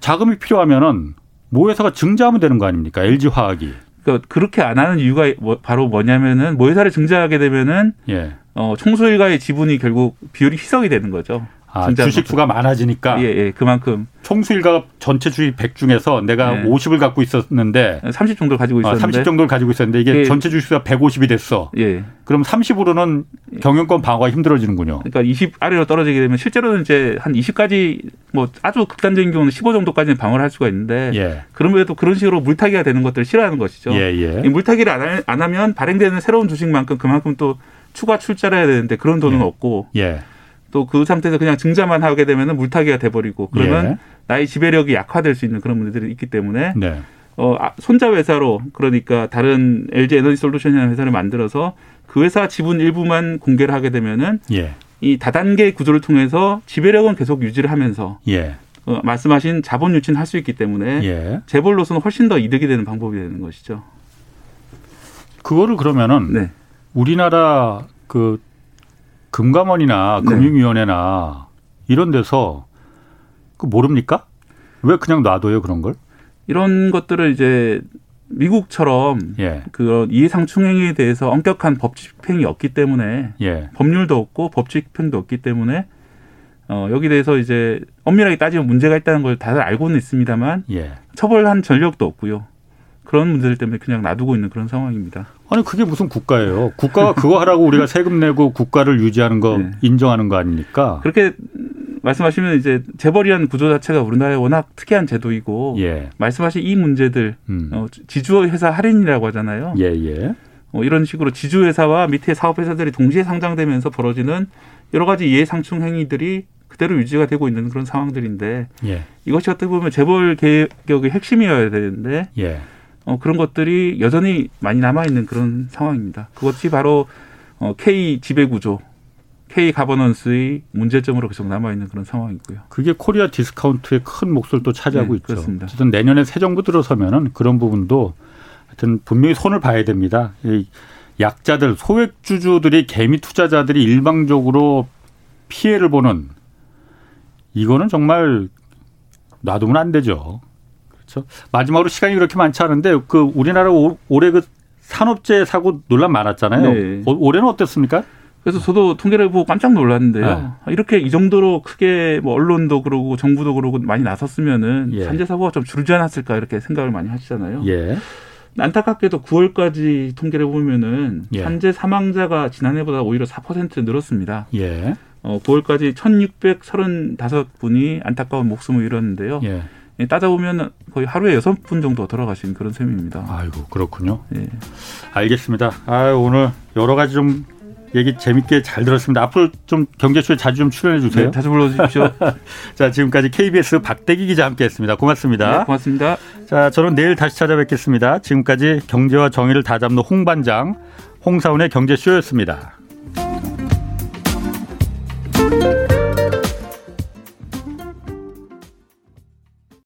자금이 필요하면은 모회사가 증자하면 되는 거 아닙니까? LG 화학이. 그러니까 그렇게 안 하는 이유가 뭐 바로 뭐냐면은 모회사를 증자하게 되면은 예. 어, 총수일가의 지분이 결국 비율이 희석이 되는 거죠. 아, 주식 수가 많아지니까. 예, 예, 그만큼. 총수 일가 전체 주식 100 중에서 내가 예. 50을 갖고 있었는데 30 정도 가지고 있었는데 아, 30 정도를 가지고 있었는데 이게 예. 전체 주식 수가 150이 됐어. 예. 그럼 30으로는 경영권 방어가 힘들어지는군요. 그러니까 20 아래로 떨어지게 되면 실제로는 이제 한 20까지 뭐 아주 극단적인 경우는 15 정도까지는 방어를 할 수가 있는데 예. 그럼에도 그런 식으로 물타기가 되는 것들을 싫어하는 것이죠. 예, 예. 물타기를 안, 안 하면 발행되는 새로운 주식만큼 그만큼 또 추가 출자를 해야 되는데 그런 돈은 예. 없고 예. 또 그 상태에서 그냥 증자만 하게 되면 물타기가 돼버리고 그러면 예. 나의 지배력이 약화될 수 있는 그런 문제들이 있기 때문에 네. 어, 아, 손자 회사로 그러니까 다른 LG 에너지 솔루션이라는 회사를 만들어서 그 회사 지분 일부만 공개를 하게 되면은 예. 이 다단계 구조를 통해서 지배력은 계속 유지를 하면서 예. 어, 말씀하신 자본 유치는 할 수 있기 때문에 예. 재벌로서는 훨씬 더 이득이 되는 방법이 되는 것이죠. 그거를 그러면은 네. 우리나라 그 금감원이나 네. 금융위원회나 이런 데서 그 모릅니까? 왜 그냥 놔둬요 그런 걸? 이런 것들을 이제 미국처럼 예. 그런 이해상충행위에 대해서 엄격한 법 집행이 없기 때문에 예. 법률도 없고 법 집행도 없기 때문에 어, 여기 대해서 이제 엄밀하게 따지면 문제가 있다는 걸 다들 알고는 있습니다만 예. 처벌한 전력도 없고요. 그런 문제들 때문에 그냥 놔두고 있는 그런 상황입니다. 아니 그게 무슨 국가예요? 국가가 그거 하라고 우리가 세금 내고 국가를 유지하는 거 네. 인정하는 거 아닙니까? 그렇게 말씀하시면 이제 재벌이라는 구조 자체가 우리나라에 워낙 특이한 제도이고 예. 말씀하신 이 문제들 음. 어, 지주회사 할인이라고 하잖아요. 예, 예. 어, 이런 식으로 지주회사와 밑에 사업회사들이 동시에 상장되면서 벌어지는 여러 가지 이해상충 행위들이 그대로 유지가 되고 있는 그런 상황들인데 예. 이것이 어떻게 보면 재벌 개혁의 핵심이어야 되는데 예. 어, 그런 것들이 여전히 많이 남아 있는 그런 상황입니다. 그것이 바로 어, K 지배 구조, K 거버넌스의 문제점으로 계속 남아 있는 그런 상황이고요. 그게 코리아 디스카운트의 큰 몫을 또 차지하고 네, 있죠. 그렇습니다. 어쨌든 내년에 새 정부 들어서면은 그런 부분도 하여튼 분명히 손을 봐야 됩니다. 이 약자들, 소액주주들이 개미 투자자들이 일방적으로 피해를 보는 이거는 정말 놔두면 안 되죠. 그렇죠. 마지막으로 시간이 그렇게 많지 않은데 그 우리나라 올해 그 산업재해 사고 논란 많았잖아요. 네. 올해는 어땠습니까? 그래서 저도 통계를 보고 깜짝 놀랐는데요. 네. 이렇게 이 정도로 크게 뭐 언론도 그러고 정부도 그러고 많이 나섰으면은 예. 산재 사고가 좀 줄지 않았을까 이렇게 생각을 많이 하시잖아요. 예. 안타깝게도 9월까지 통계를 보면은 예. 산재 사망자가 지난해보다 오히려 4% 늘었습니다. 예. 어, 9월까지 1,635분이 안타까운 목숨을 잃었는데요. 예. 예, 따져보면 거의 하루에 여섯 분 정도 돌아가신 그런 셈입니다. 아이고 그렇군요. 예. 알겠습니다. 아 오늘 여러 가지 좀 얘기 재밌게 잘 들었습니다. 앞으로 좀 경제쇼에 자주 좀 출연해 주세요. 네, 자주 불러주십시오. 자 지금까지 KBS 박대기 기자 함께했습니다. 고맙습니다. 네, 고맙습니다. 자 저는 내일 다시 찾아뵙겠습니다. 지금까지 경제와 정의를 다잡는 홍반장 홍사훈의 경제쇼였습니다.